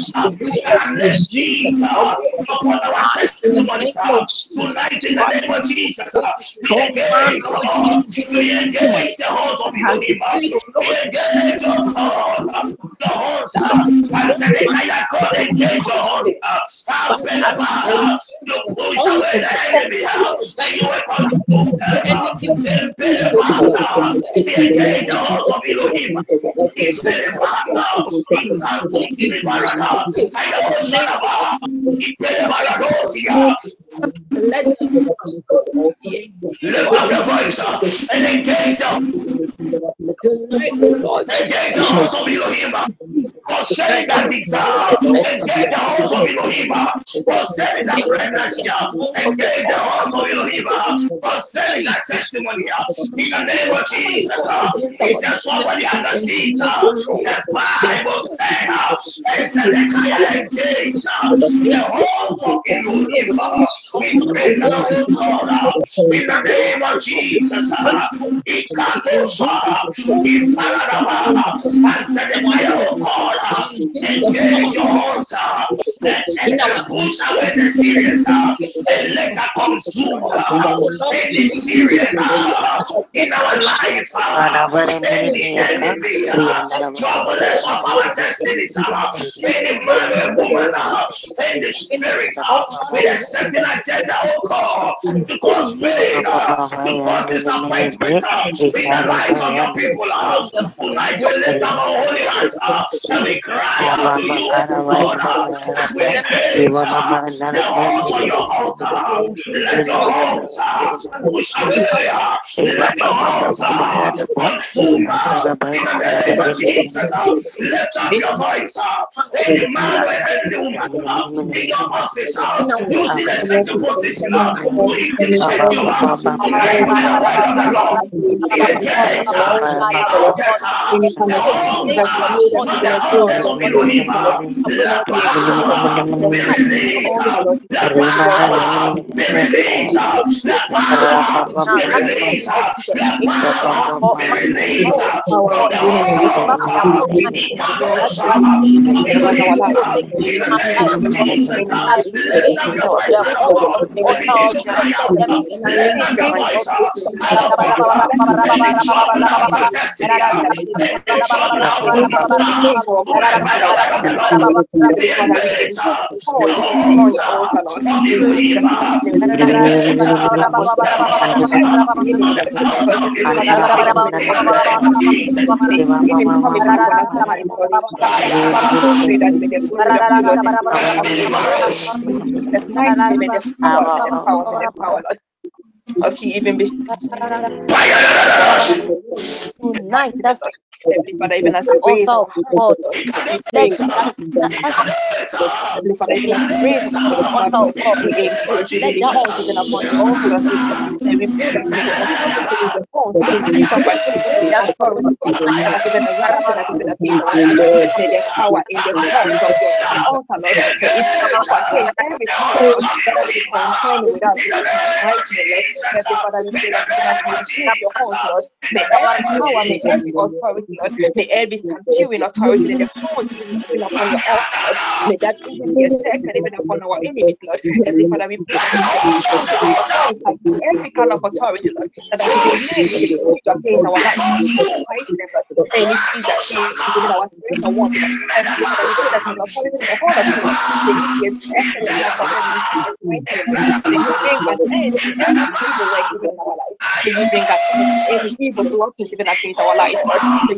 led seeds uh, upon our testimonies tonight in the name of Jesus, we engage, we engage the horns of uh, we engage, oh God, the uh, you of Ipelebaradosia. Lift up the horns of Elohim. concerning that desire, engage the horns of Elohim, concerning that pregnancy, engage the horns of Elohim, concerning that testimony, in the name of Jesus, is there somebody under the seat? The Bible said, and Zedekiah engaged the horns of Elohim. We pray now, God, in the name of Jesus, Ikatosha, Ipaladaba, and Zedekiah, oh God, engage your uh, and, and, and push away the Syrians uh, and let her consume uh, any Syrian uh, in our life, uh, any enemy, uh, troublers of our destinies, uh, any man or woman, uh, the spirit, uh, with a certain agenda, oh God, to cause uh, to cause disappointment uh, in the lives of your people. Uh, tonight lift up our holy hands and we cry out to you, O God. We praise the your altar. Let your altar push hallelujah. Let your altar consume us in the name of Jesus. Lift up your voice. Any man or any woman in your office, using the second position, we initiate you up. Obey by the word of the Lord. Be Terima kasih. They you even be tonight. That's Heavenly Father, even as we Father you May air be subdued in authority, the foes upon your altars. May that be a second, even upon our enemies, Lord. Every Father, we pray every kind of authority, Lord, that has been made in the our life. Any seed that we pray that you, every to every our life. They will every.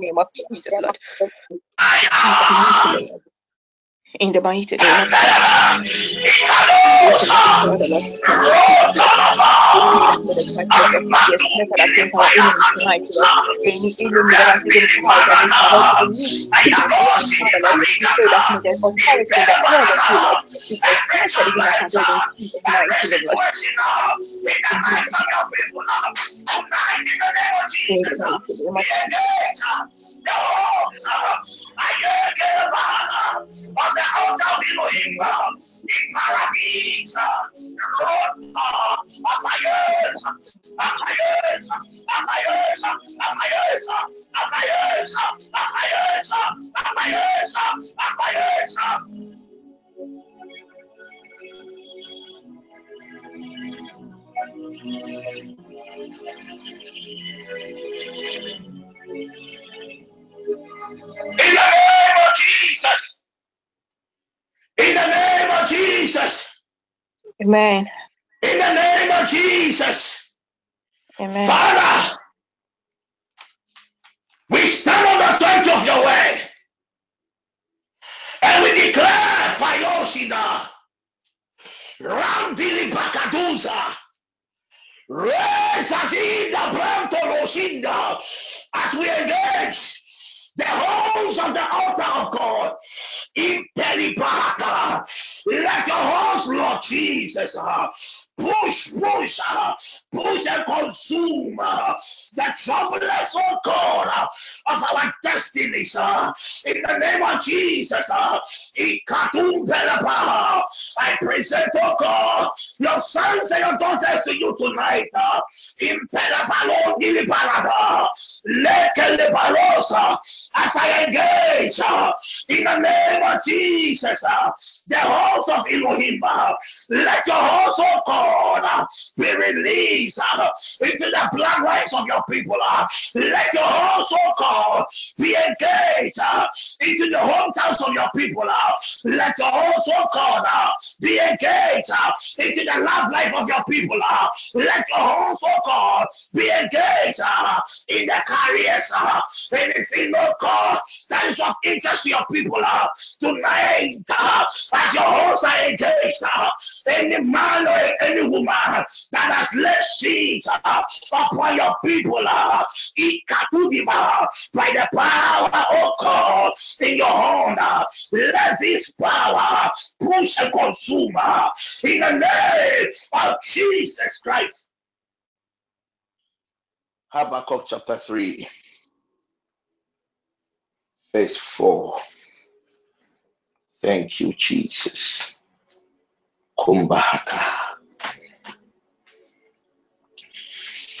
name of Jesus, Lord in the mighty name of the In the name of Jesus. In the name of Jesus. Amen. In the name of Jesus. Amen. Father, we stand on the authority of your word and we declare Payoshina, Ramdili Bakaduza, Raise us in the Branto as we engage the homes of the altar of God Impelibaka. Let your horse, Lord Jesus, uh, push, push, uh, push and consume uh, the troublous, oh God, uh, of our destinies. Uh, in the name of Jesus, uh, I present, oh God, your sons and your daughters to you tonight. Uh, in Pelapalo, Diliparada, Lekele Palosa, as I engage uh, in the name of Jesus, uh, the host of Elohim, uh, let your host, oh God, uh, be released uh, into the blood rights of your people. Uh, let your host, oh God, be engaged uh, into the hometowns of your people. Uh, let your host, oh God, uh, be engaged uh, into the love life of your people. Uh, let your host, oh God, be engaged uh, in the careers. Uh, anything, oh God, that is of interest to your people. Uh, tonight, uh, as your hosts are engaged, uh, any man or any woman that has left seeds uh, upon your people, uh, by the power, oh God, in your hand, uh, let this power push and consume in the name of Jesus Christ. Habakkuk chapter 3, verse 4. Thank you, Jesus. Kumbahaka.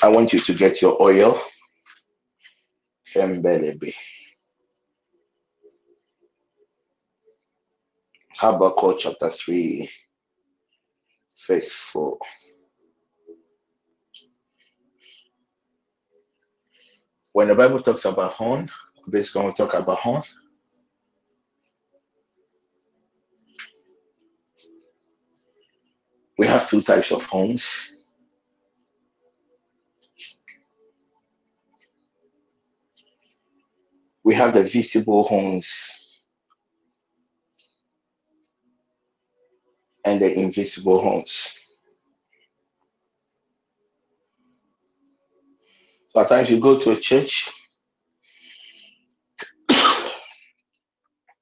I want you to get your oil. Kembelebe. Habakkuk chapter 3, verse 4. When the Bible talks about horn, basically when we talk about horn, we have two types of horns. We have the visible horns and the invisible horns. Sometimes you go to a church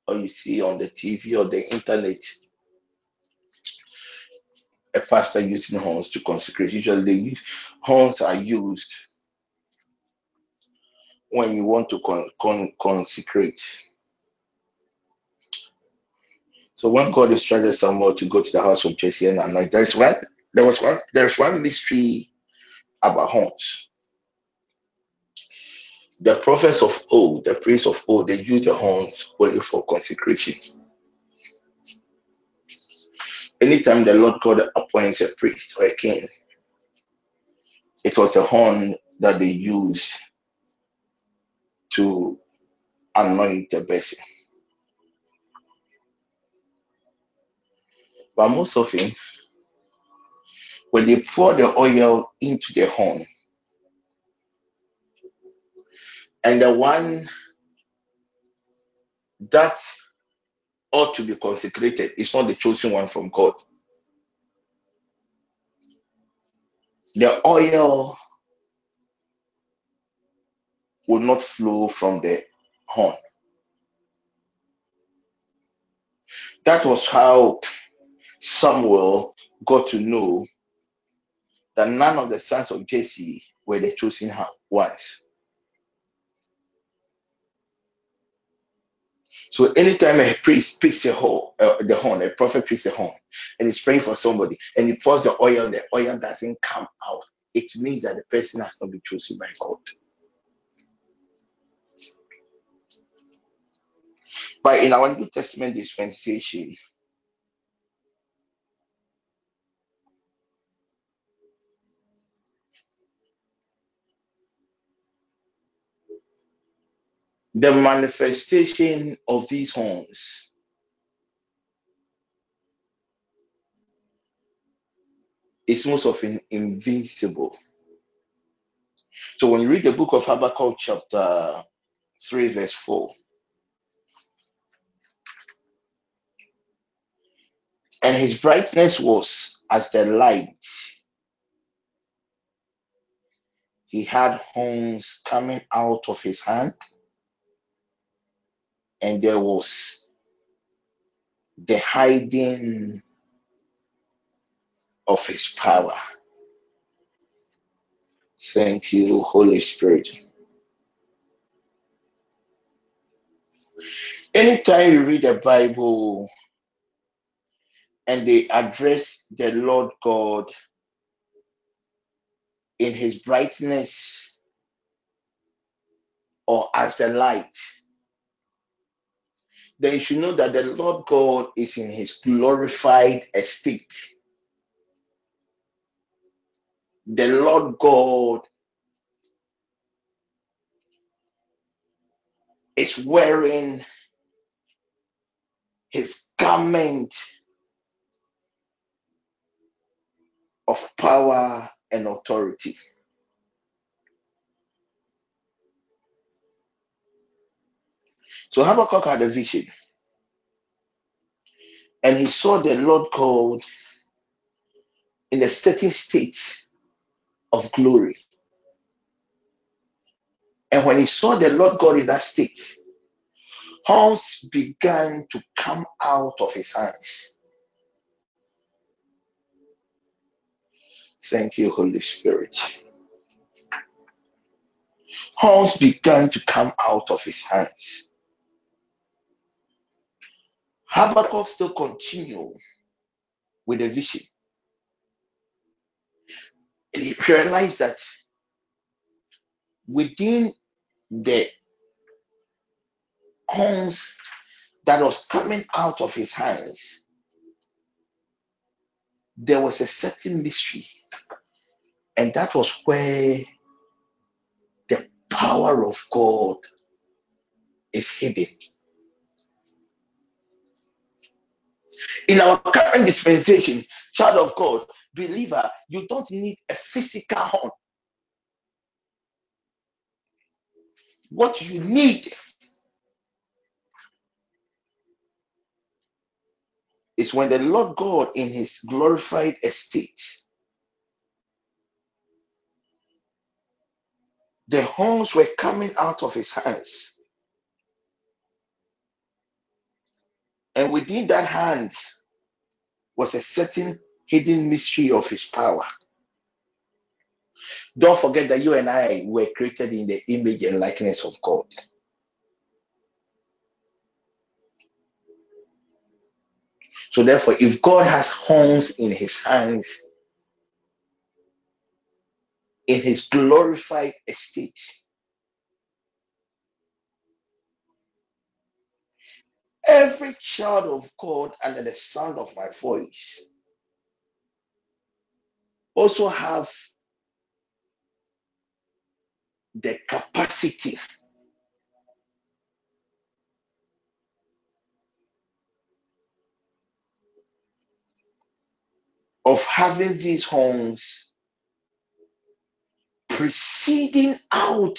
or you see on the TV or the internet a pastor using horns to consecrate. Usually horns are used when you want to con- con- consecrate. So when God instructed Samuel to go to the house of Jesse and anoint, there's one there was one there's one mystery about horns. The prophets of old, the priests of old, they used the horns only for consecration. Anytime the Lord God appoints a priest or a king, it was a horn that they used to anoint the person. But most often, when they pour the oil into the horn, and the one that ought to be consecrated is not the chosen one from God, the oil will not flow from the horn. That was how Samuel got to know that none of the sons of Jesse were the chosen ones. So anytime a priest picks a horn, uh, the horn, a prophet picks a horn, and he's praying for somebody, and he pours the oil, the oil doesn't come out. It means that the person has not been chosen by God. But in our New Testament dispensation, the manifestation of these horns is most often invisible. So when you read the book of Habakkuk, chapter 3, verse 4, and his brightness was as the light, he had horns coming out of his hand, and there was the hiding of his power. Thank you, Holy Spirit. Anytime you read the Bible and they address the Lord God in his brightness or as the light, then you should know that the Lord God is in his glorified estate. The Lord God is wearing his garment of power and authority. So Habakkuk had a vision and he saw the Lord God in a certain state of glory. And when he saw the Lord God in that state, horns began to come out of his hands. Thank you, Holy Spirit. Horns began to come out of his hands. Habakkuk still continued with the vision. And he realized that within the horns that was coming out of his hands, there was a certain mystery. And that was where the power of God is hidden. In our current dispensation, child of God, believer, you don't need a physical horn. What you need is when the Lord God in his glorified estate, the horns were coming out of his hands. And within that hand was a certain hidden mystery of his power. Don't forget that you and I were created in the image and likeness of God. So, therefore, if God has horns in his hands, in his glorified estate, every child of God under the sound of my voice also have the capacity of having these horns proceeding out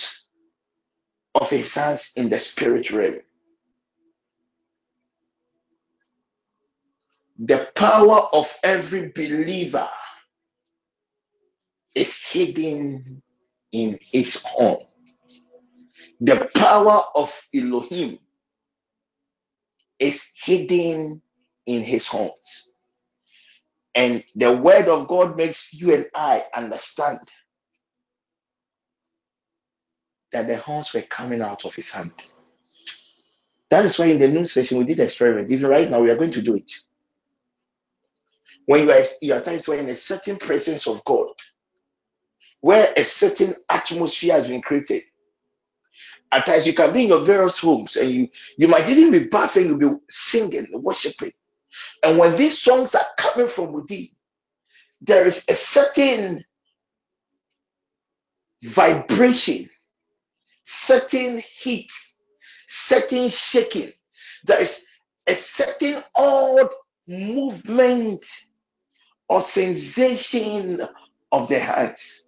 of his hands in the spirit realm. The power of every believer is hidden in his horn. The power of Elohim is hidden in his horns. And the word of God makes you and I understand that the horns were coming out of his hand. That is why in the noon session we did the experiment. Even right now, we are going to do it. When you are you are times when in a certain presence of God, where a certain atmosphere has been created. At times you can be in your various homes and you you might even be bathing, you'll be singing, worshiping. And when these songs are coming from within, there is a certain vibration, certain heat, certain shaking. There is a certain odd movement or sensation of the hands.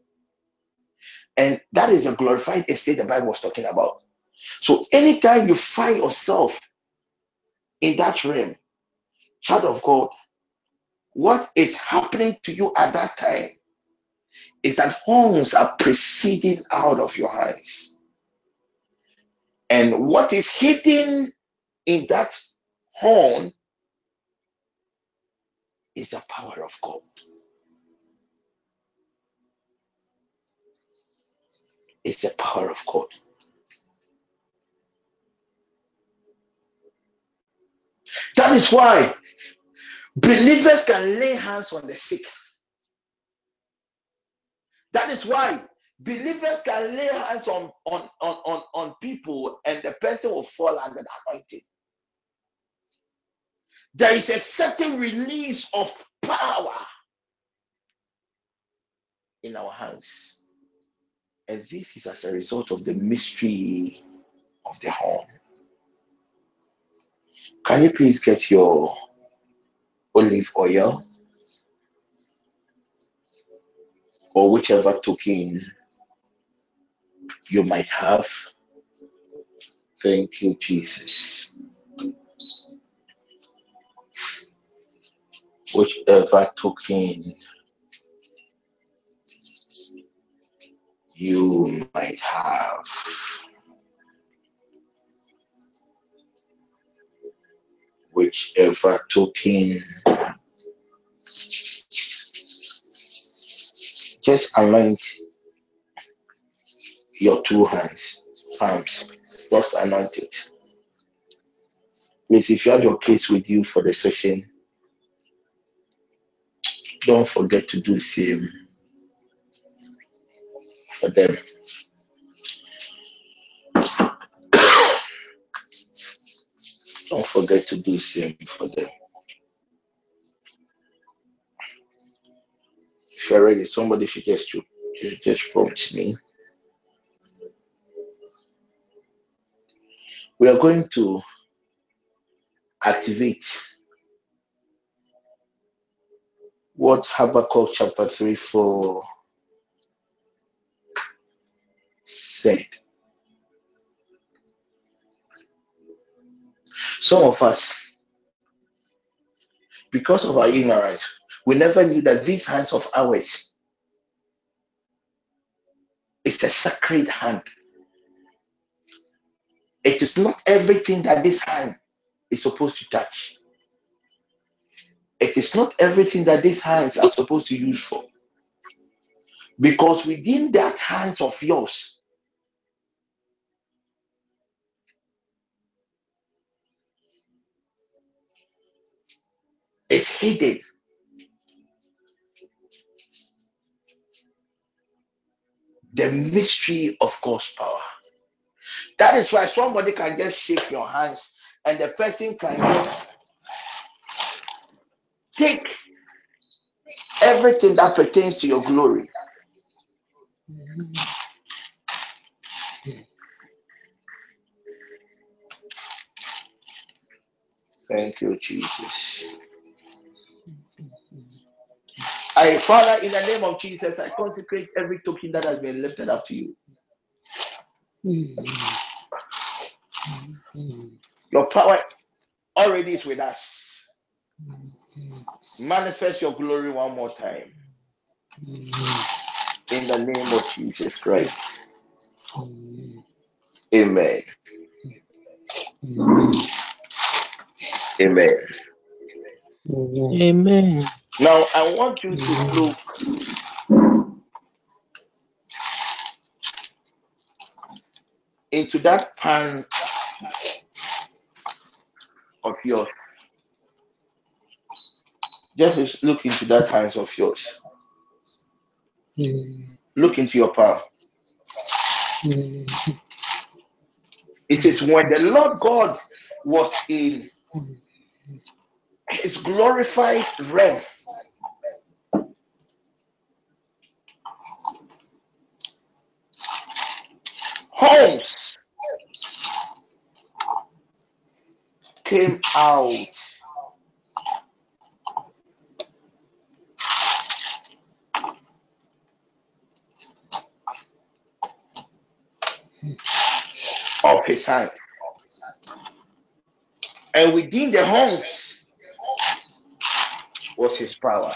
And that is a glorified estate the Bible was talking about. So anytime you find yourself in that realm, child of God, what is happening to you at that time is that horns are proceeding out of your hands. And what is hidden in that horn is the power of God. It's the power of God. That is why believers can lay hands on the sick. That is why believers can lay hands on, on, on, on, on people and the person will fall under the anointing. There is a certain release of power in our hands. And this is as a result of the mystery of the horn. Can you please get your olive oil or whichever token you might have? Thank you, Jesus. Whichever token you might have. Whichever token, just anoint your two hands, palms. Just anoint it. Please, if you have your case with you for the session, don't forget to do the same for them. Don't forget to do the same for them. If you're ready, somebody should just just, just prompt me. We are going to activate what Habakkuk chapter 3 4 said. Some of us, because of our ignorance, we never knew that these hands of ours is a sacred hand. It is not everything that this hand is supposed to touch. It is not everything that these hands are supposed to use for. Because within that hands of yours is hidden the mystery of God's power. That is why somebody can just shake your hands and the person can just take everything that pertains to your glory. Thank you, Jesus. I, Father, in the name of Jesus, I consecrate every token that has been lifted up to you. Hmm. Mm-hmm. Your power already is with us. Mm-hmm. Manifest your glory one more time. Mm-hmm. In the name of Jesus Christ. Amen. Amen. Amen. Now, I want you to look into that pan of yours. Just look into that hands of yours. Hmm. Look into your palm. Hmm. It says, when the Lord God was in hmm. his glorified realm, horns came out of his hand. And within the horns was his power.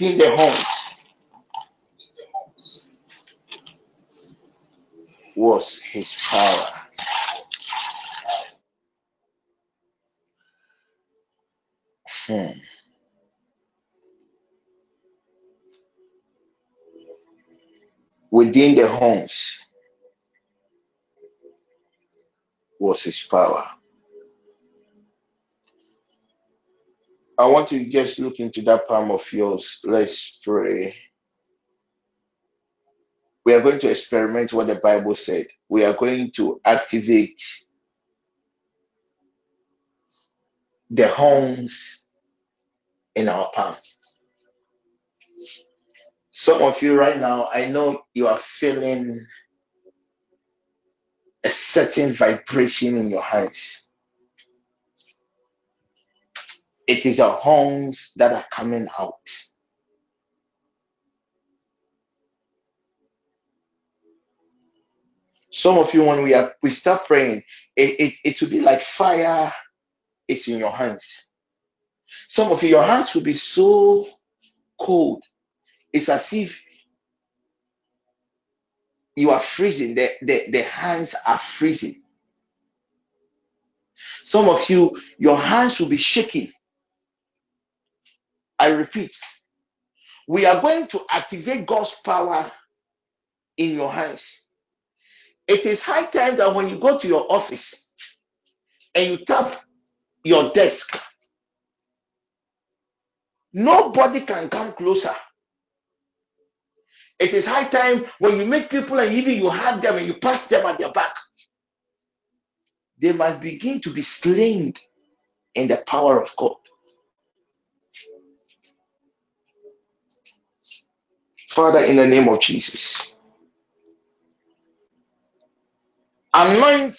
within the homes was his power. Hmm. Within the homes was his power. I want you to just look into that palm of yours. Let's pray. We are going to experiment what the Bible said. We are going to activate the homes in our palm. Some of you right now, I know you are feeling a certain vibration in your hands. It is the horns that are coming out. Some of you, when we are we start praying, it, it, it will be like fire, it's in your hands. Some of you, your hands will be so cold. It's as if you are freezing. The, the, the hands are freezing. Some of you, your hands will be shaking. I repeat, we are going to activate God's power in your hands. It is high time that when you go to your office and you tap your desk, nobody can come closer. It is high time when you meet people and even you hug them and you pat them at their back, they must begin to be slain in the power of God. Father, in the name of Jesus, anoint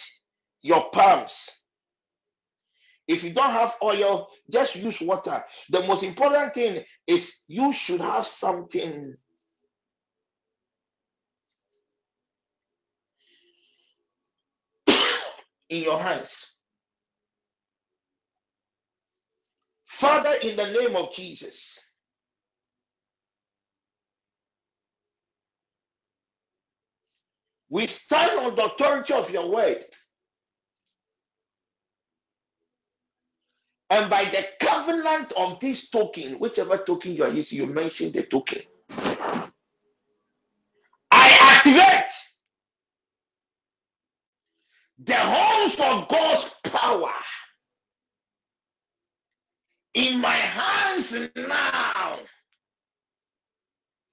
your palms. If you don't have oil, just use water. The most important thing is you should have something in your hands. Father, in the name of Jesus, we stand on the authority of your word and by the covenant of this token, whichever token you are using, you mentioned the token. I activate the horns of God's power in my hands now.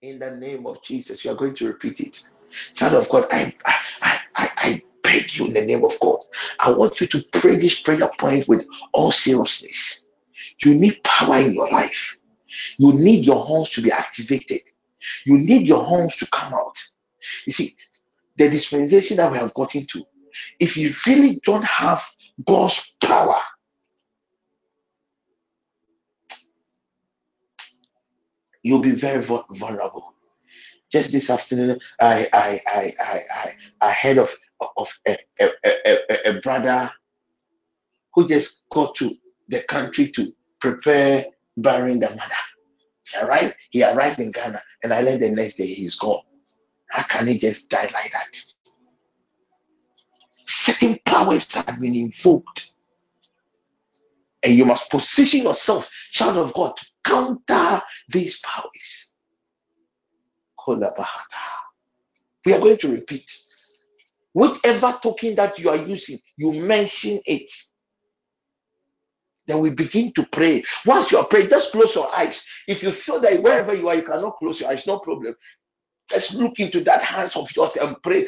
In the name of Jesus, you are going to repeat it. Child of God, I, I, I, I beg you in the name of God. I want you to pray this prayer point with all seriousness. You need power in your life. You need your horns to be activated. You need your horns to come out. You see, the dispensation that we have gotten to, if you really don't have God's power, you'll be very vulnerable. Just this afternoon, I I I I I, I heard of of a, a, a, a, a brother who just got to the country to prepare burying the mother. He arrived, he arrived in Ghana, and I learned the next day he's gone. How can he just die like that? Certain powers have been invoked, and you must position yourself, child of God, to counter these powers. We are going to repeat. Whichever token that you are using, you mention it. Then we begin to pray. Once you are praying, just close your eyes. If you feel that wherever you are, you cannot close your eyes, no problem. Just look into that hands of yours and pray.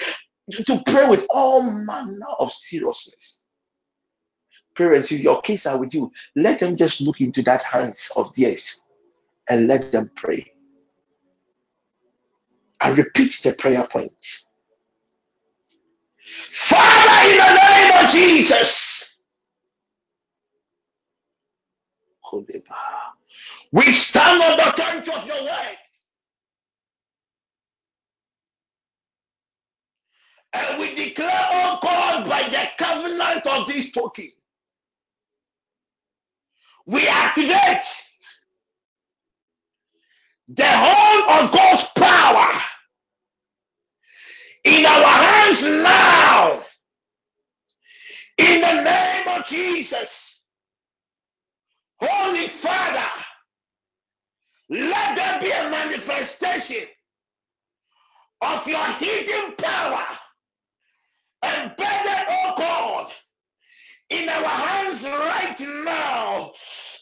To pray with all manner of seriousness. Parents, if your kids are with you, let them just look into that hands of theirs and let them pray. I repeat the prayer point. Father, in the name of Jesus, we stand on the authority of your word. And we declare, oh God, by the covenant of this token, we activate the whole of God's power in our hands now. In the name of Jesus, Holy Father, let there be a manifestation of your hidden power embedded, oh God, in our hands right now.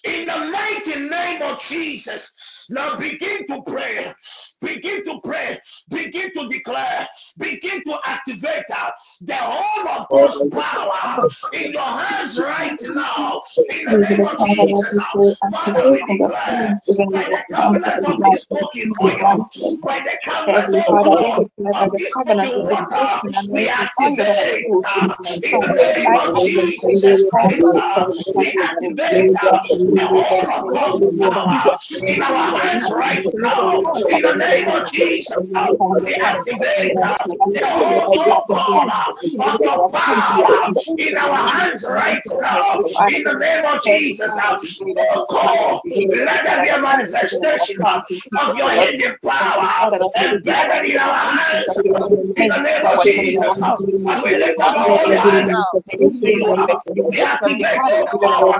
In the mighty name of Jesus, now begin to pray. Begin to pray. Begin to declare. Begin to activate uh, the whole of God's power in your hands right now. In the name of Jesus. uh, Father, we declare by the covenant of this spoken oil, by the covenant of God of this spoken water, we that has activate uh, in the name of Jesus Christ. uh, We activate uh, the whole of God's power in our right now. In the name of Jesus, uh, we activate uh, the whole, God, uh, of your power in our hands right now. In the name of Jesus, uh, oh God, let there be a manifestation uh, of your hidden power embedded in our hands. uh, In the name of Jesus, uh, as we lift up our holy hands uh, we activate,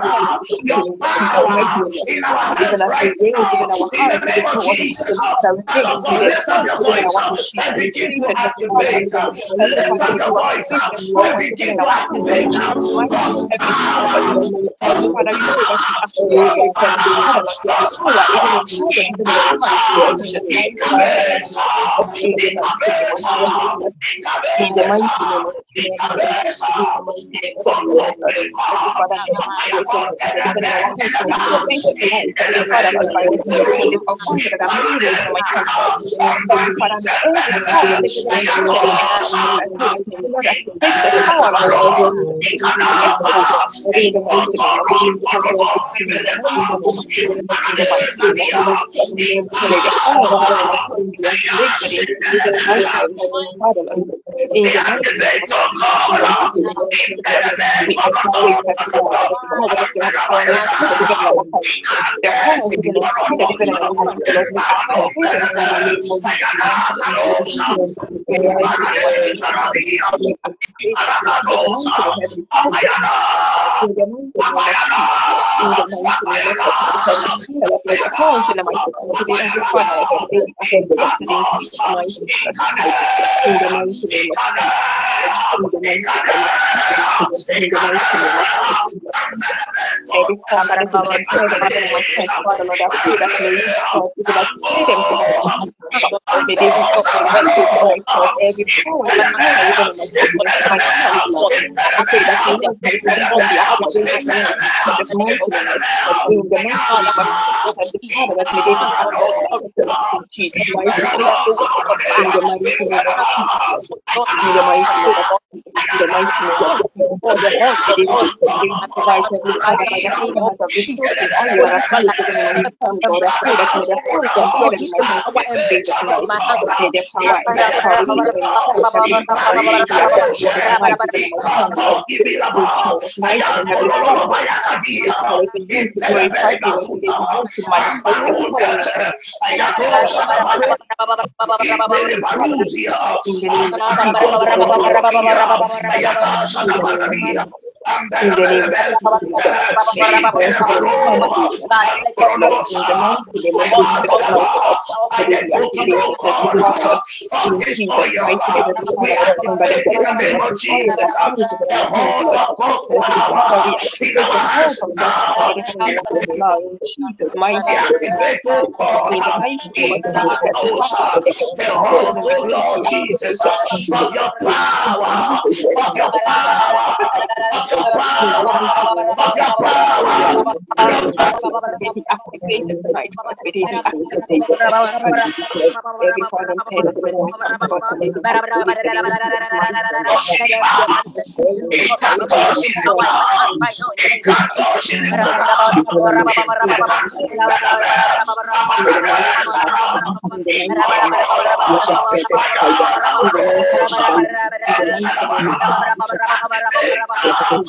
uh, your power in our hands right now. In the name of Jesus, man of God, lift up your voice. and begin to activate. Lift up your voice and begin to activate God's power. God's power. God's power. God's power. In cabeza. In cabeza. In cabeza. In cabeza. In cabeza. In contopica. Amaya conteneme. In the we activate, oh God, impediment, Apayana, apayana, apayana, apayana, apayana, Ikatosa, Ikane, Ikane, Ikane, Ikane, Ambelemento, Imanades, Imanade, Ango, Ango, Salamano, Impelemea, Impelemea, Impelemea, Impelemea, Impelemea, Impelemea, Ayana, Ayana, Imperada, Samaria, Imperada, Ayana, Imbelebaruzia, Anticontoropia, Ayana Sadamanania, Ambelebelebelebele, Impelebaro, Ancoronosa, Ayatolaba, by the token, oh God, of this oil, we activate in the name of Jesus the whole of God's power in our hands now. In we activate, oh God, in Jesus, of your power, of your power, of your power, of your power. Lord, Oshima,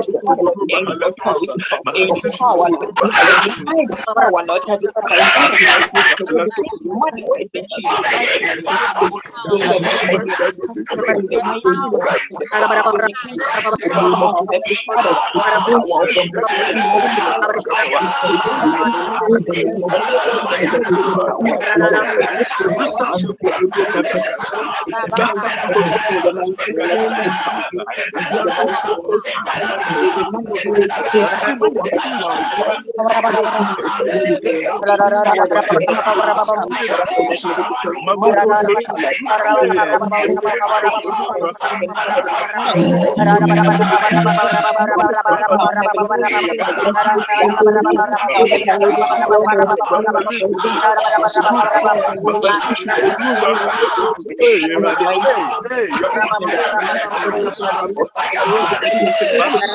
angel power, angel power, divine power, Lord, have you Hey,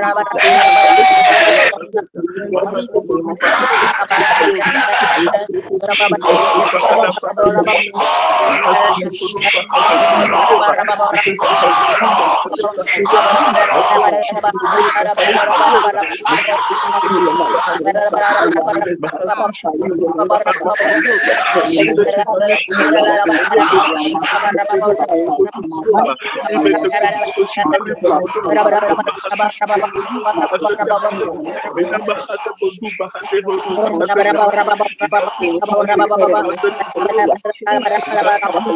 Rabat Berapa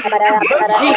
Terima kasih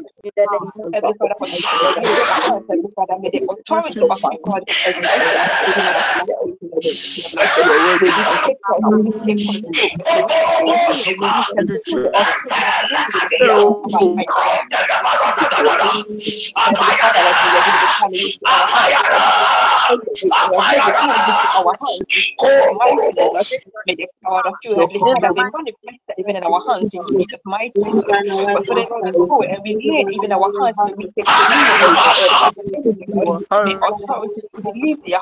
Heavenly Father, for the Lord, you. Father, may the authority of our God exercise May in our hands and we clear even our hearts we take the the authority to believe their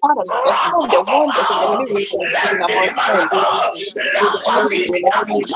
Father, the wonders and the miracles in our time.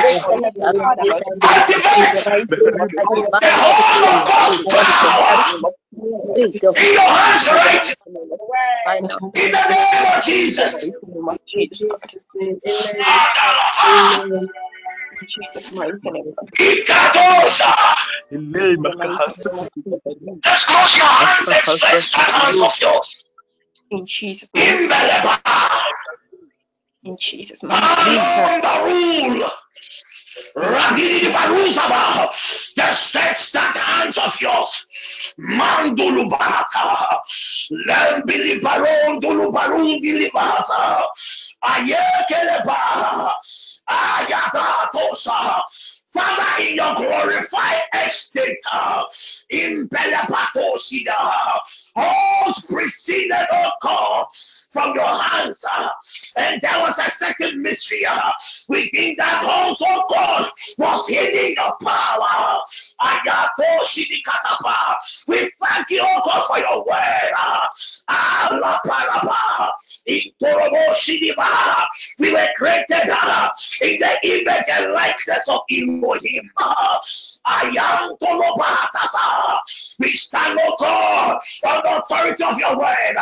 In the name of Jesus. In Jesus. In the name of Jesus. In the name of Jesus. In Jesus' name. In Jesus' ah, mighty name, sir. Stretch that hands of yours. Mandulubaka. Lembilibarondulubarundilibasa. Ayekeleba. Ayatatosa. Father, in your glorified estate, uh, in Belepatosida, all preceded, O God, from your hands. and there was a second mystery within that house, oh God, was hidden your power. We thank you, oh God, for your word. We were created uh, in the image and likeness of Elohim. We stand, oh God, on the authority of your word.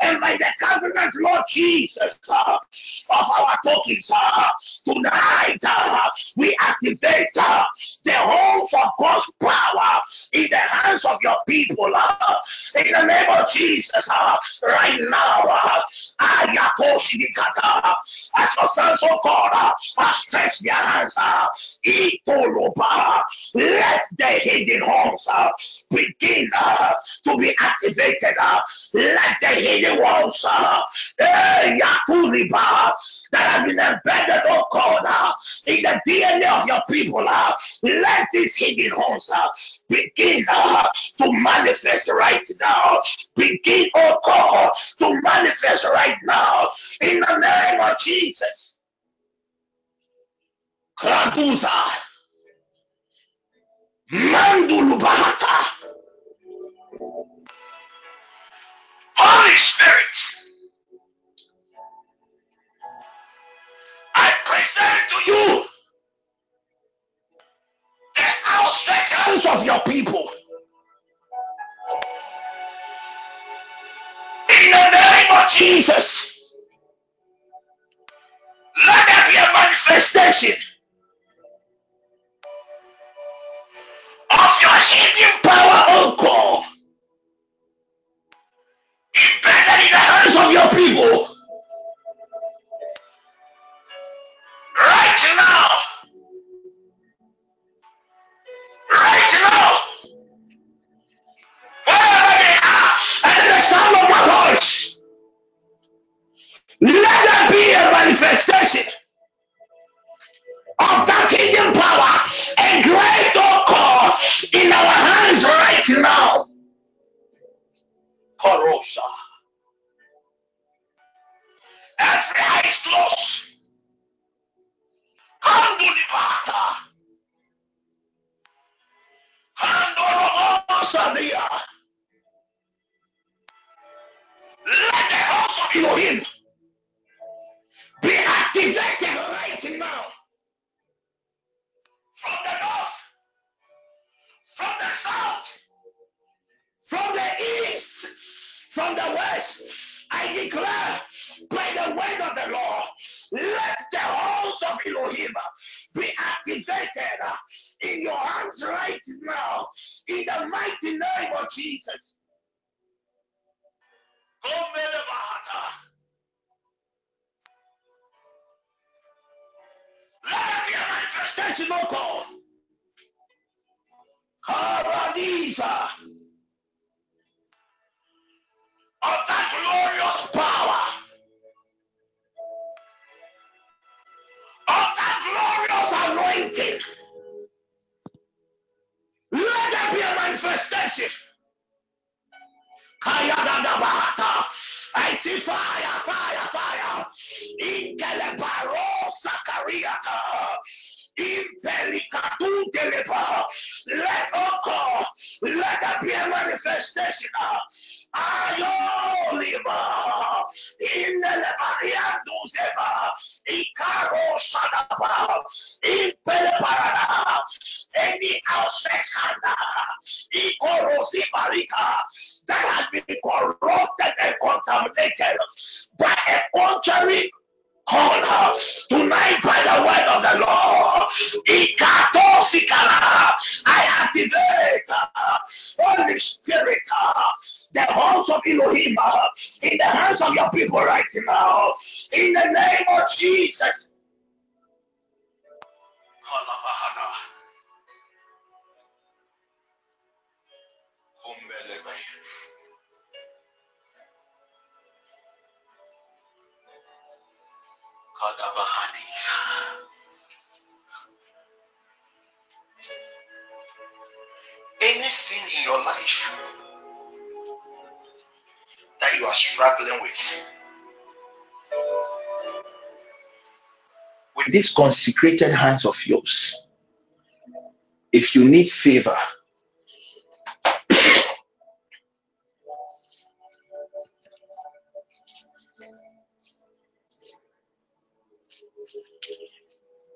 and by the Lord Jesus, uh, of our tokens, uh, tonight uh, we activate uh, the horns of God's power in the hands of your people. uh, in the name of Jesus, uh, right now, uh, as your sons, oh God, uh, uh, stretch their hands, uh, let the hidden horns uh, begin uh, to be activated. Uh, let the hidden ones uh, eh, Yakuliba, that have been embedded, oh God, in the DNA of your people, let these hidden horns uh, begin uh, to manifest right now. Begin, oh God, to manifest right now. In the name of Jesus. Kraduza, Mandulubata, Holy Spirit, present to you the outstretched hands of your people. In the name of Jesus, let there be a manifestation of your hidden power, oh God, embedded in the hands of your people. Paradisa of that glorious power, of that glorious anointing. Let there be a manifestation. Kayadadabahata. I see fire, fire, fire. Inkelebaro sakariata. Impelikatu deleba. Let oh God, let there be a manifestation. Ayoliba. Inelebariandu zeba. Ikaro shadaba. Impeleparada. Any outstretched hand. Ikorosi barika that has been corrupted and contaminated by a contrary call tonight by the word of the Lord. I activate uh, Holy Spirit, uh, the house of Elohim uh, in the hands of your people right now. In the name of Jesus. Anything in your life that you are struggling with, with these consecrated hands of yours, if you need favor,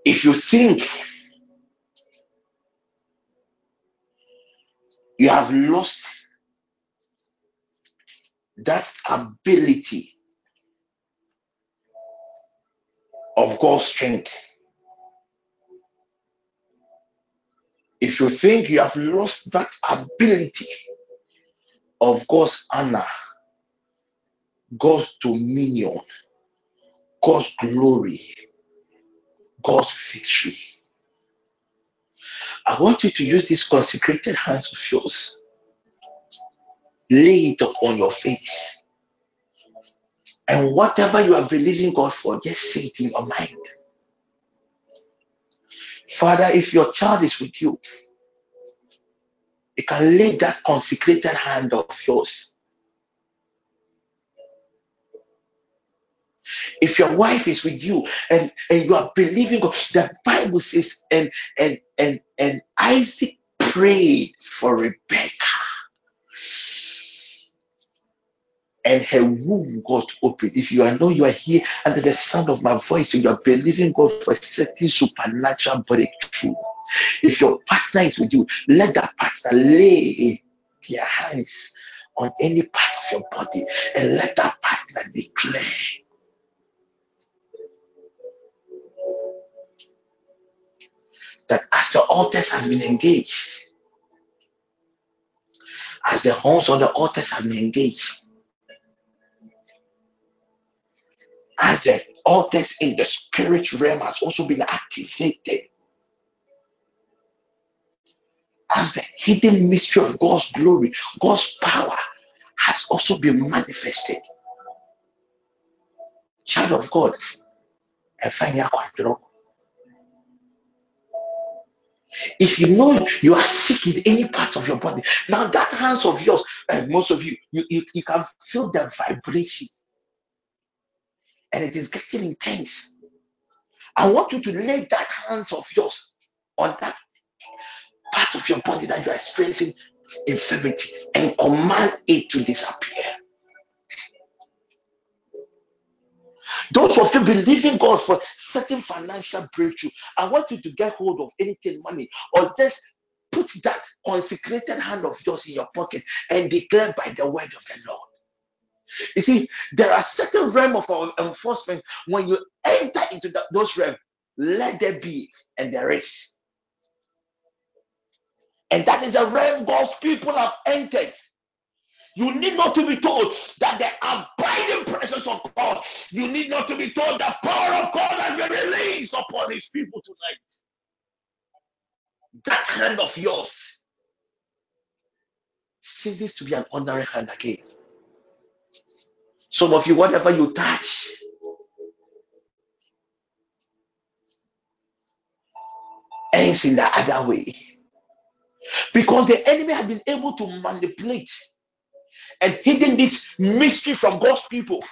if you think you have lost that ability of God's strength, if you think you have lost that ability of God's honor, God's dominion, God's glory, God's victory, I want you to use these consecrated hands of yours, lay it upon your face, and whatever you are believing God for, just say it in your mind. Father, if your child is with you, you can lay that consecrated hand of yours if your wife is with you and and you are believing God, the Bible says, and and and and Isaac prayed for Rebecca, and her womb got open. If you are know you are here under the sound of my voice, and you are believing God for a certain supernatural breakthrough. If your partner is with you, let that partner lay their hands on any part of your body and let that partner declare that as the altars has been engaged, as the horns on the altars have been engaged, as the altars in the spirit realm has also been activated, as the hidden mystery of God's glory, God's power has also been manifested. Child of God, if you know you are sick in any part of your body, now that hands of yours, and most of you, you, you, you can feel the vibration and it is getting intense. I want you to lay that hands of yours on that part of your body that you are experiencing infirmity and command it to disappear. Those of you believing God for certain financial breakthrough, I want you to get hold of anything money or just put that consecrated hand of yours in your pocket and declare by the word of the Lord. You see, there are certain realm of our enforcement when you enter into that, those realm, let there be and there is. And that is a realm God's people have entered You need not to be told that the abiding presence of God, you need not to be told the power of God has been released upon his people tonight. That hand of yours ceases to be an ordinary hand again. Some of you, whatever you touch, ends in the other way. Because the enemy has been able to manipulate and hidden this mystery from God's people.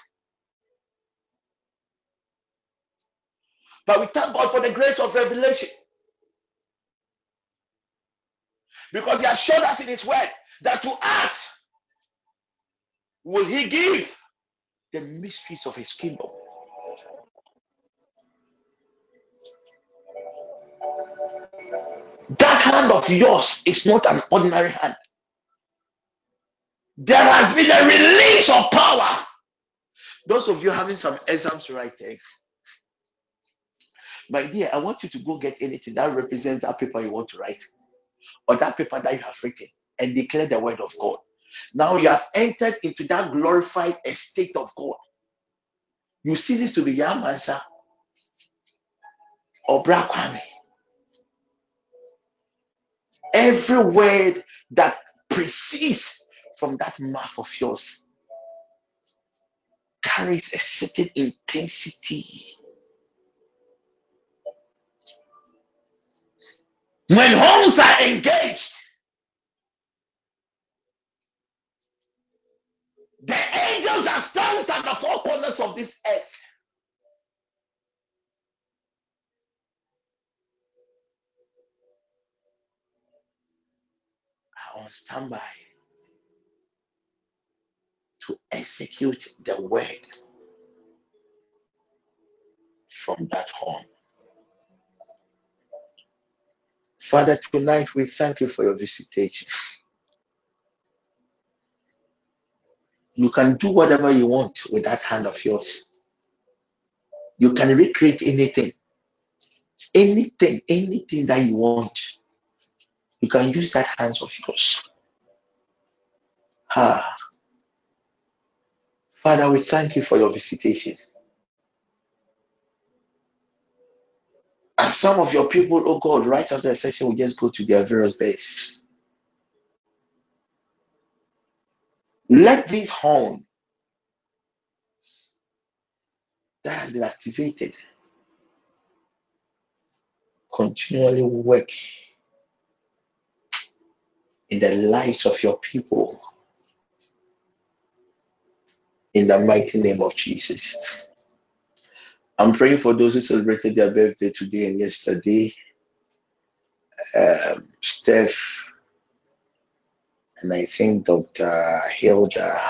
But we thank God for the grace of revelation because He has showed us in His word that to us will He give the mysteries of His kingdom. That hand of yours is not an ordinary hand. There has been a release of power. Those of you having some exams eh, my dear, I want you to go get anything that represents that paper you want to write or that paper that you have written and declare the word of God. Now you have entered into that glorified estate of God. You see this to be Yamansa or Brakwame. Every word that precedes from that mouth of yours carries a certain intensity. When horns are engaged, the angels that stands at the four corners of this earth are on standby to execute the word from that horn. Father, tonight we thank you for your visitation. You can do whatever you want with that hand of yours. You can recreate anything, anything, anything that you want. You can use that hands of yours. Ah, Father, we thank you for your visitation. And some of your people, oh God, right after the session will just go to their various beds. Let this horn that has been activated continually work in the lives of your people in the mighty name of Jesus. I'm praying for those who celebrated their birthday today and yesterday. Um, Steph and I think Dr. Hilda.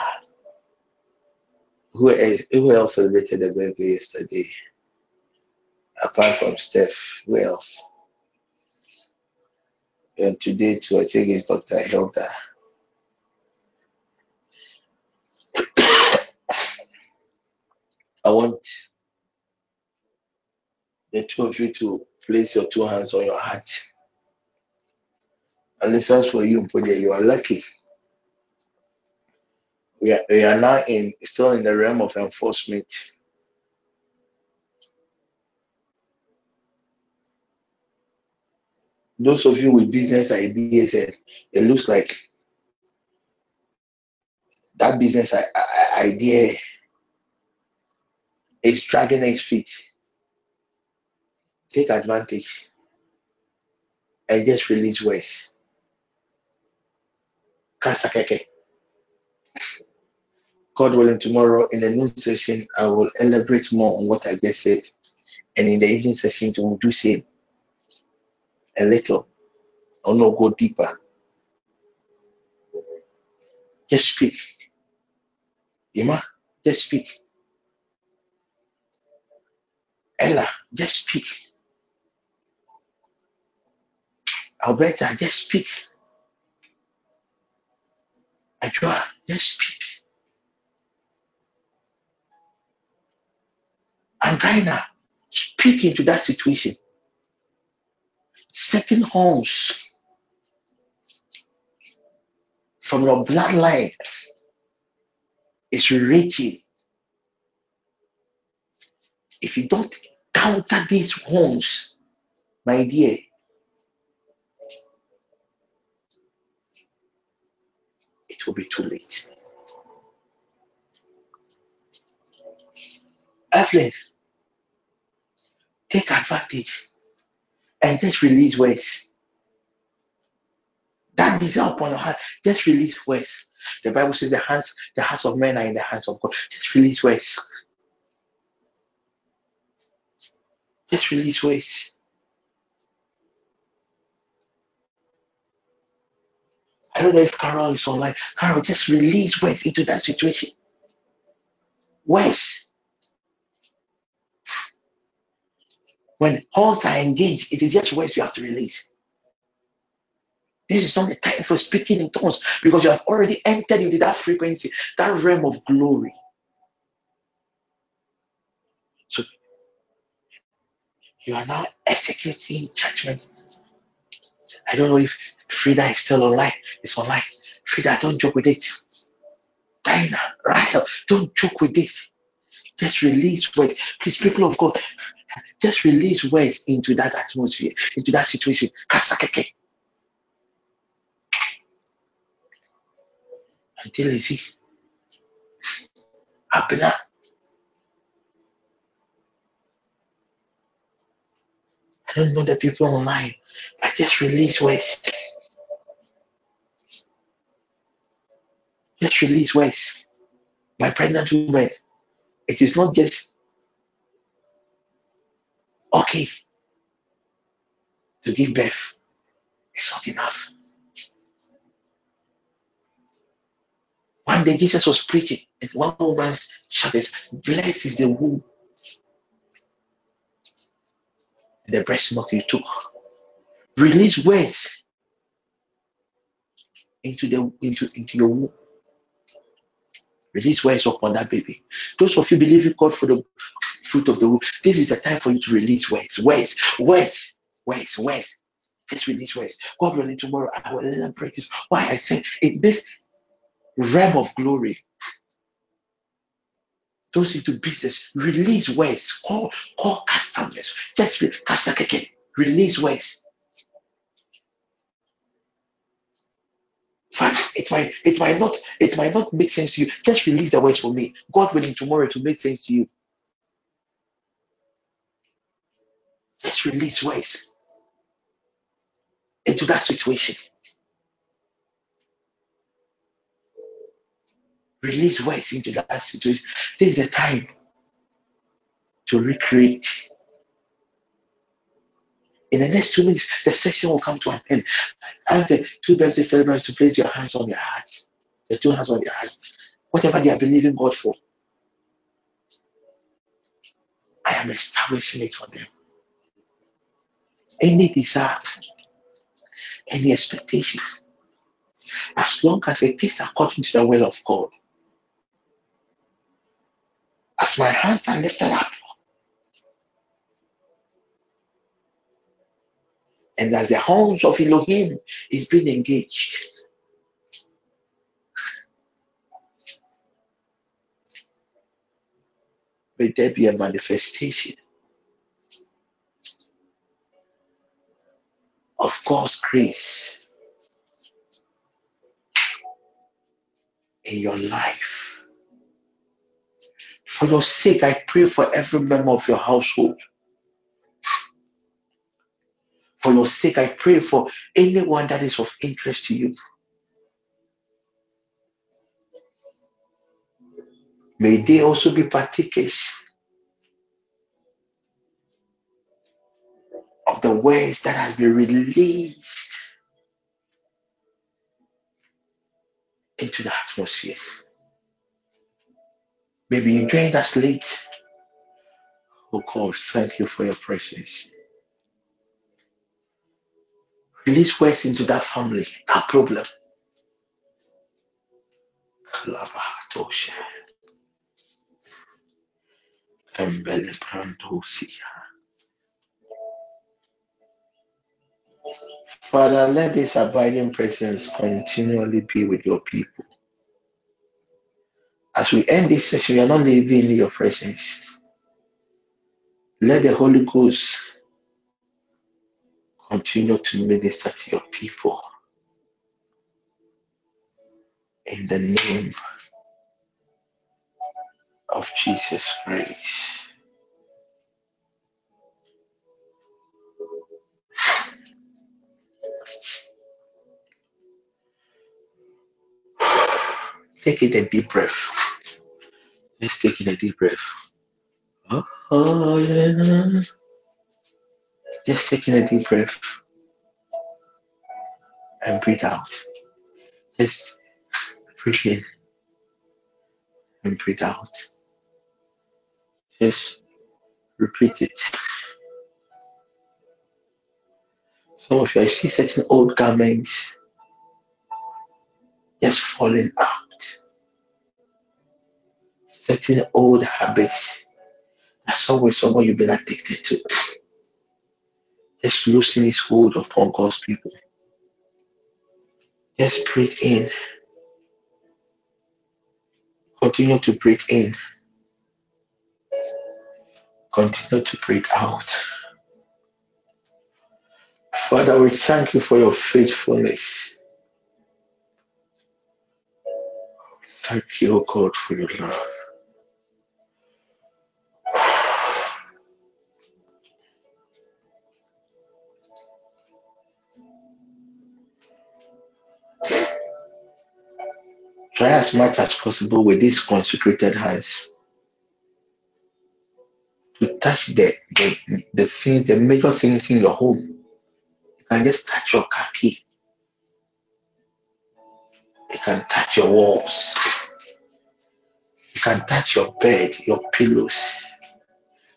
Who else, who else celebrated their birthday yesterday? Apart from Steph, who else? And today too, I think it's Dr. Hilda. I want the two of you to place your two hands on your heart. And this is for you, Mpodia. You are lucky. We are, we are now in still in the realm of enforcement. Those of you with business ideas, eh, it looks like that business idea is dragging its feet. Take advantage and just release words. Kasakeke. God willing, tomorrow in the noon session, I will elaborate more on what I just said. And in the evening session, we will do same a little. I'll not go deeper. Just speak. Ima, just speak. Ella, just speak. Alberta, just speak. Ajua, just speak. Andrina, speak into that situation. Certain horns from your bloodline is reaching. If you don't counter these horns, my dear, it will be too late. Evelyn, take advantage and just release words. That desire upon your heart, just release words. The Bible says the hands, the hearts of men are in the hands of God. Just release words. Just release words. I don't know if Carol is online. Carol, just release words into that situation. Words. When horns are engaged, it is just words you have to release. This is not the time for speaking in tongues because you have already entered into that frequency, that realm of glory. you are now executing judgment. I don't know if Frida is still online. It's online. Frida, don't joke with it. Dinah, Rahel, don't joke with it. Just release words. Please, people of God, just release words into that atmosphere, into that situation. Kasakeke. Until you see, Abner I don't know the people online. I just release waste. Just release waste. My pregnant woman, it is not just okay to give birth. It's not enough. One day Jesus was preaching, and one woman shouted, Blessed is the womb and the breast milk you took. Release words into the into, into your womb. Release words upon that baby. Those of you believing God for the fruit of the womb, this is the time for you to release words, words, words, words, words. Just release words. God willing, tomorrow I will elaborate this. Why I said in this realm of glory, those into business, release words. Call call customers. Just re- kasakeke. release words. It might it might not it might not make sense to you. Just release the words for me. God willing, tomorrow to make sense to you. Just release words into that situation. Release words into that situation. This is the time to recreate. In the next two minutes, the session will come to an end. Ask the two birthday celebrants to place your hands on their hearts. The two hands on their hearts. Whatever they are believing God for, I am establishing it for them. Any desire, any expectation, as long as it is according to the will of God. As my hands are lifted up, and as the horns of Elohim is being engaged, may there be a manifestation of God's grace in your life. For your sake, I pray for every member of your household. For your sake, I pray for anyone that is of interest to you. May they also be partakers of the words that has been released into the atmosphere. Maybe you joined us late. Oh God, thank you for your presence. Release words into that family, that problem. Father, let this abiding presence continually be with your people. As we end this session, we are not leaving your presence. Let the Holy Ghost continue to minister to your people in the name of Jesus Christ. Take it a deep breath. Take in a deep breath. Oh, yeah. Just take in a deep breath and breathe out. Just breathe in and breathe out. Just repeat it. Some of you, I see certain old garments just falling out. Certain old habits that somewhere, somewhere you've been addicted to. Just loosen its hold upon God's people. Just breathe in. Continue to breathe in. Continue to breathe out. Father, we thank you for your faithfulness. Thank you, God, for your love. Try as much as possible with these consecrated hands to touch the, the, the things, the major things in your home. You can just touch your car key. You can touch your walls. You can touch your bed, your pillows.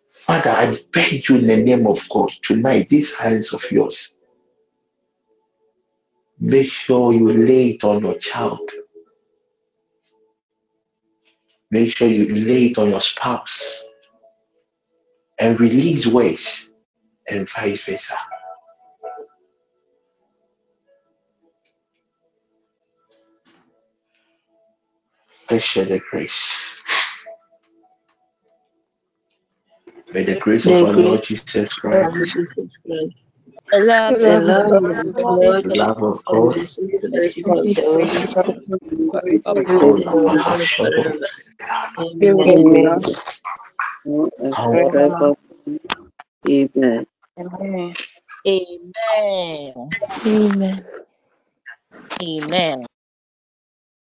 Father, I beg you in the name of God tonight, these hands of yours, make sure you lay it on your child. Make sure you lay it on your spouse and release words and vice versa. Let's share the grace. May the grace of our Lord Jesus of Christ, Jesus Christ, The love the of love God of and the sweet God, the fellowship love of and God, the sweet fellowship of the Holy Spirit, of the be God with of us our now heart and shall forever. Be with Amen. us Amen. now Now and Our forever. Amen. Amen. Amen. Amen. Amen.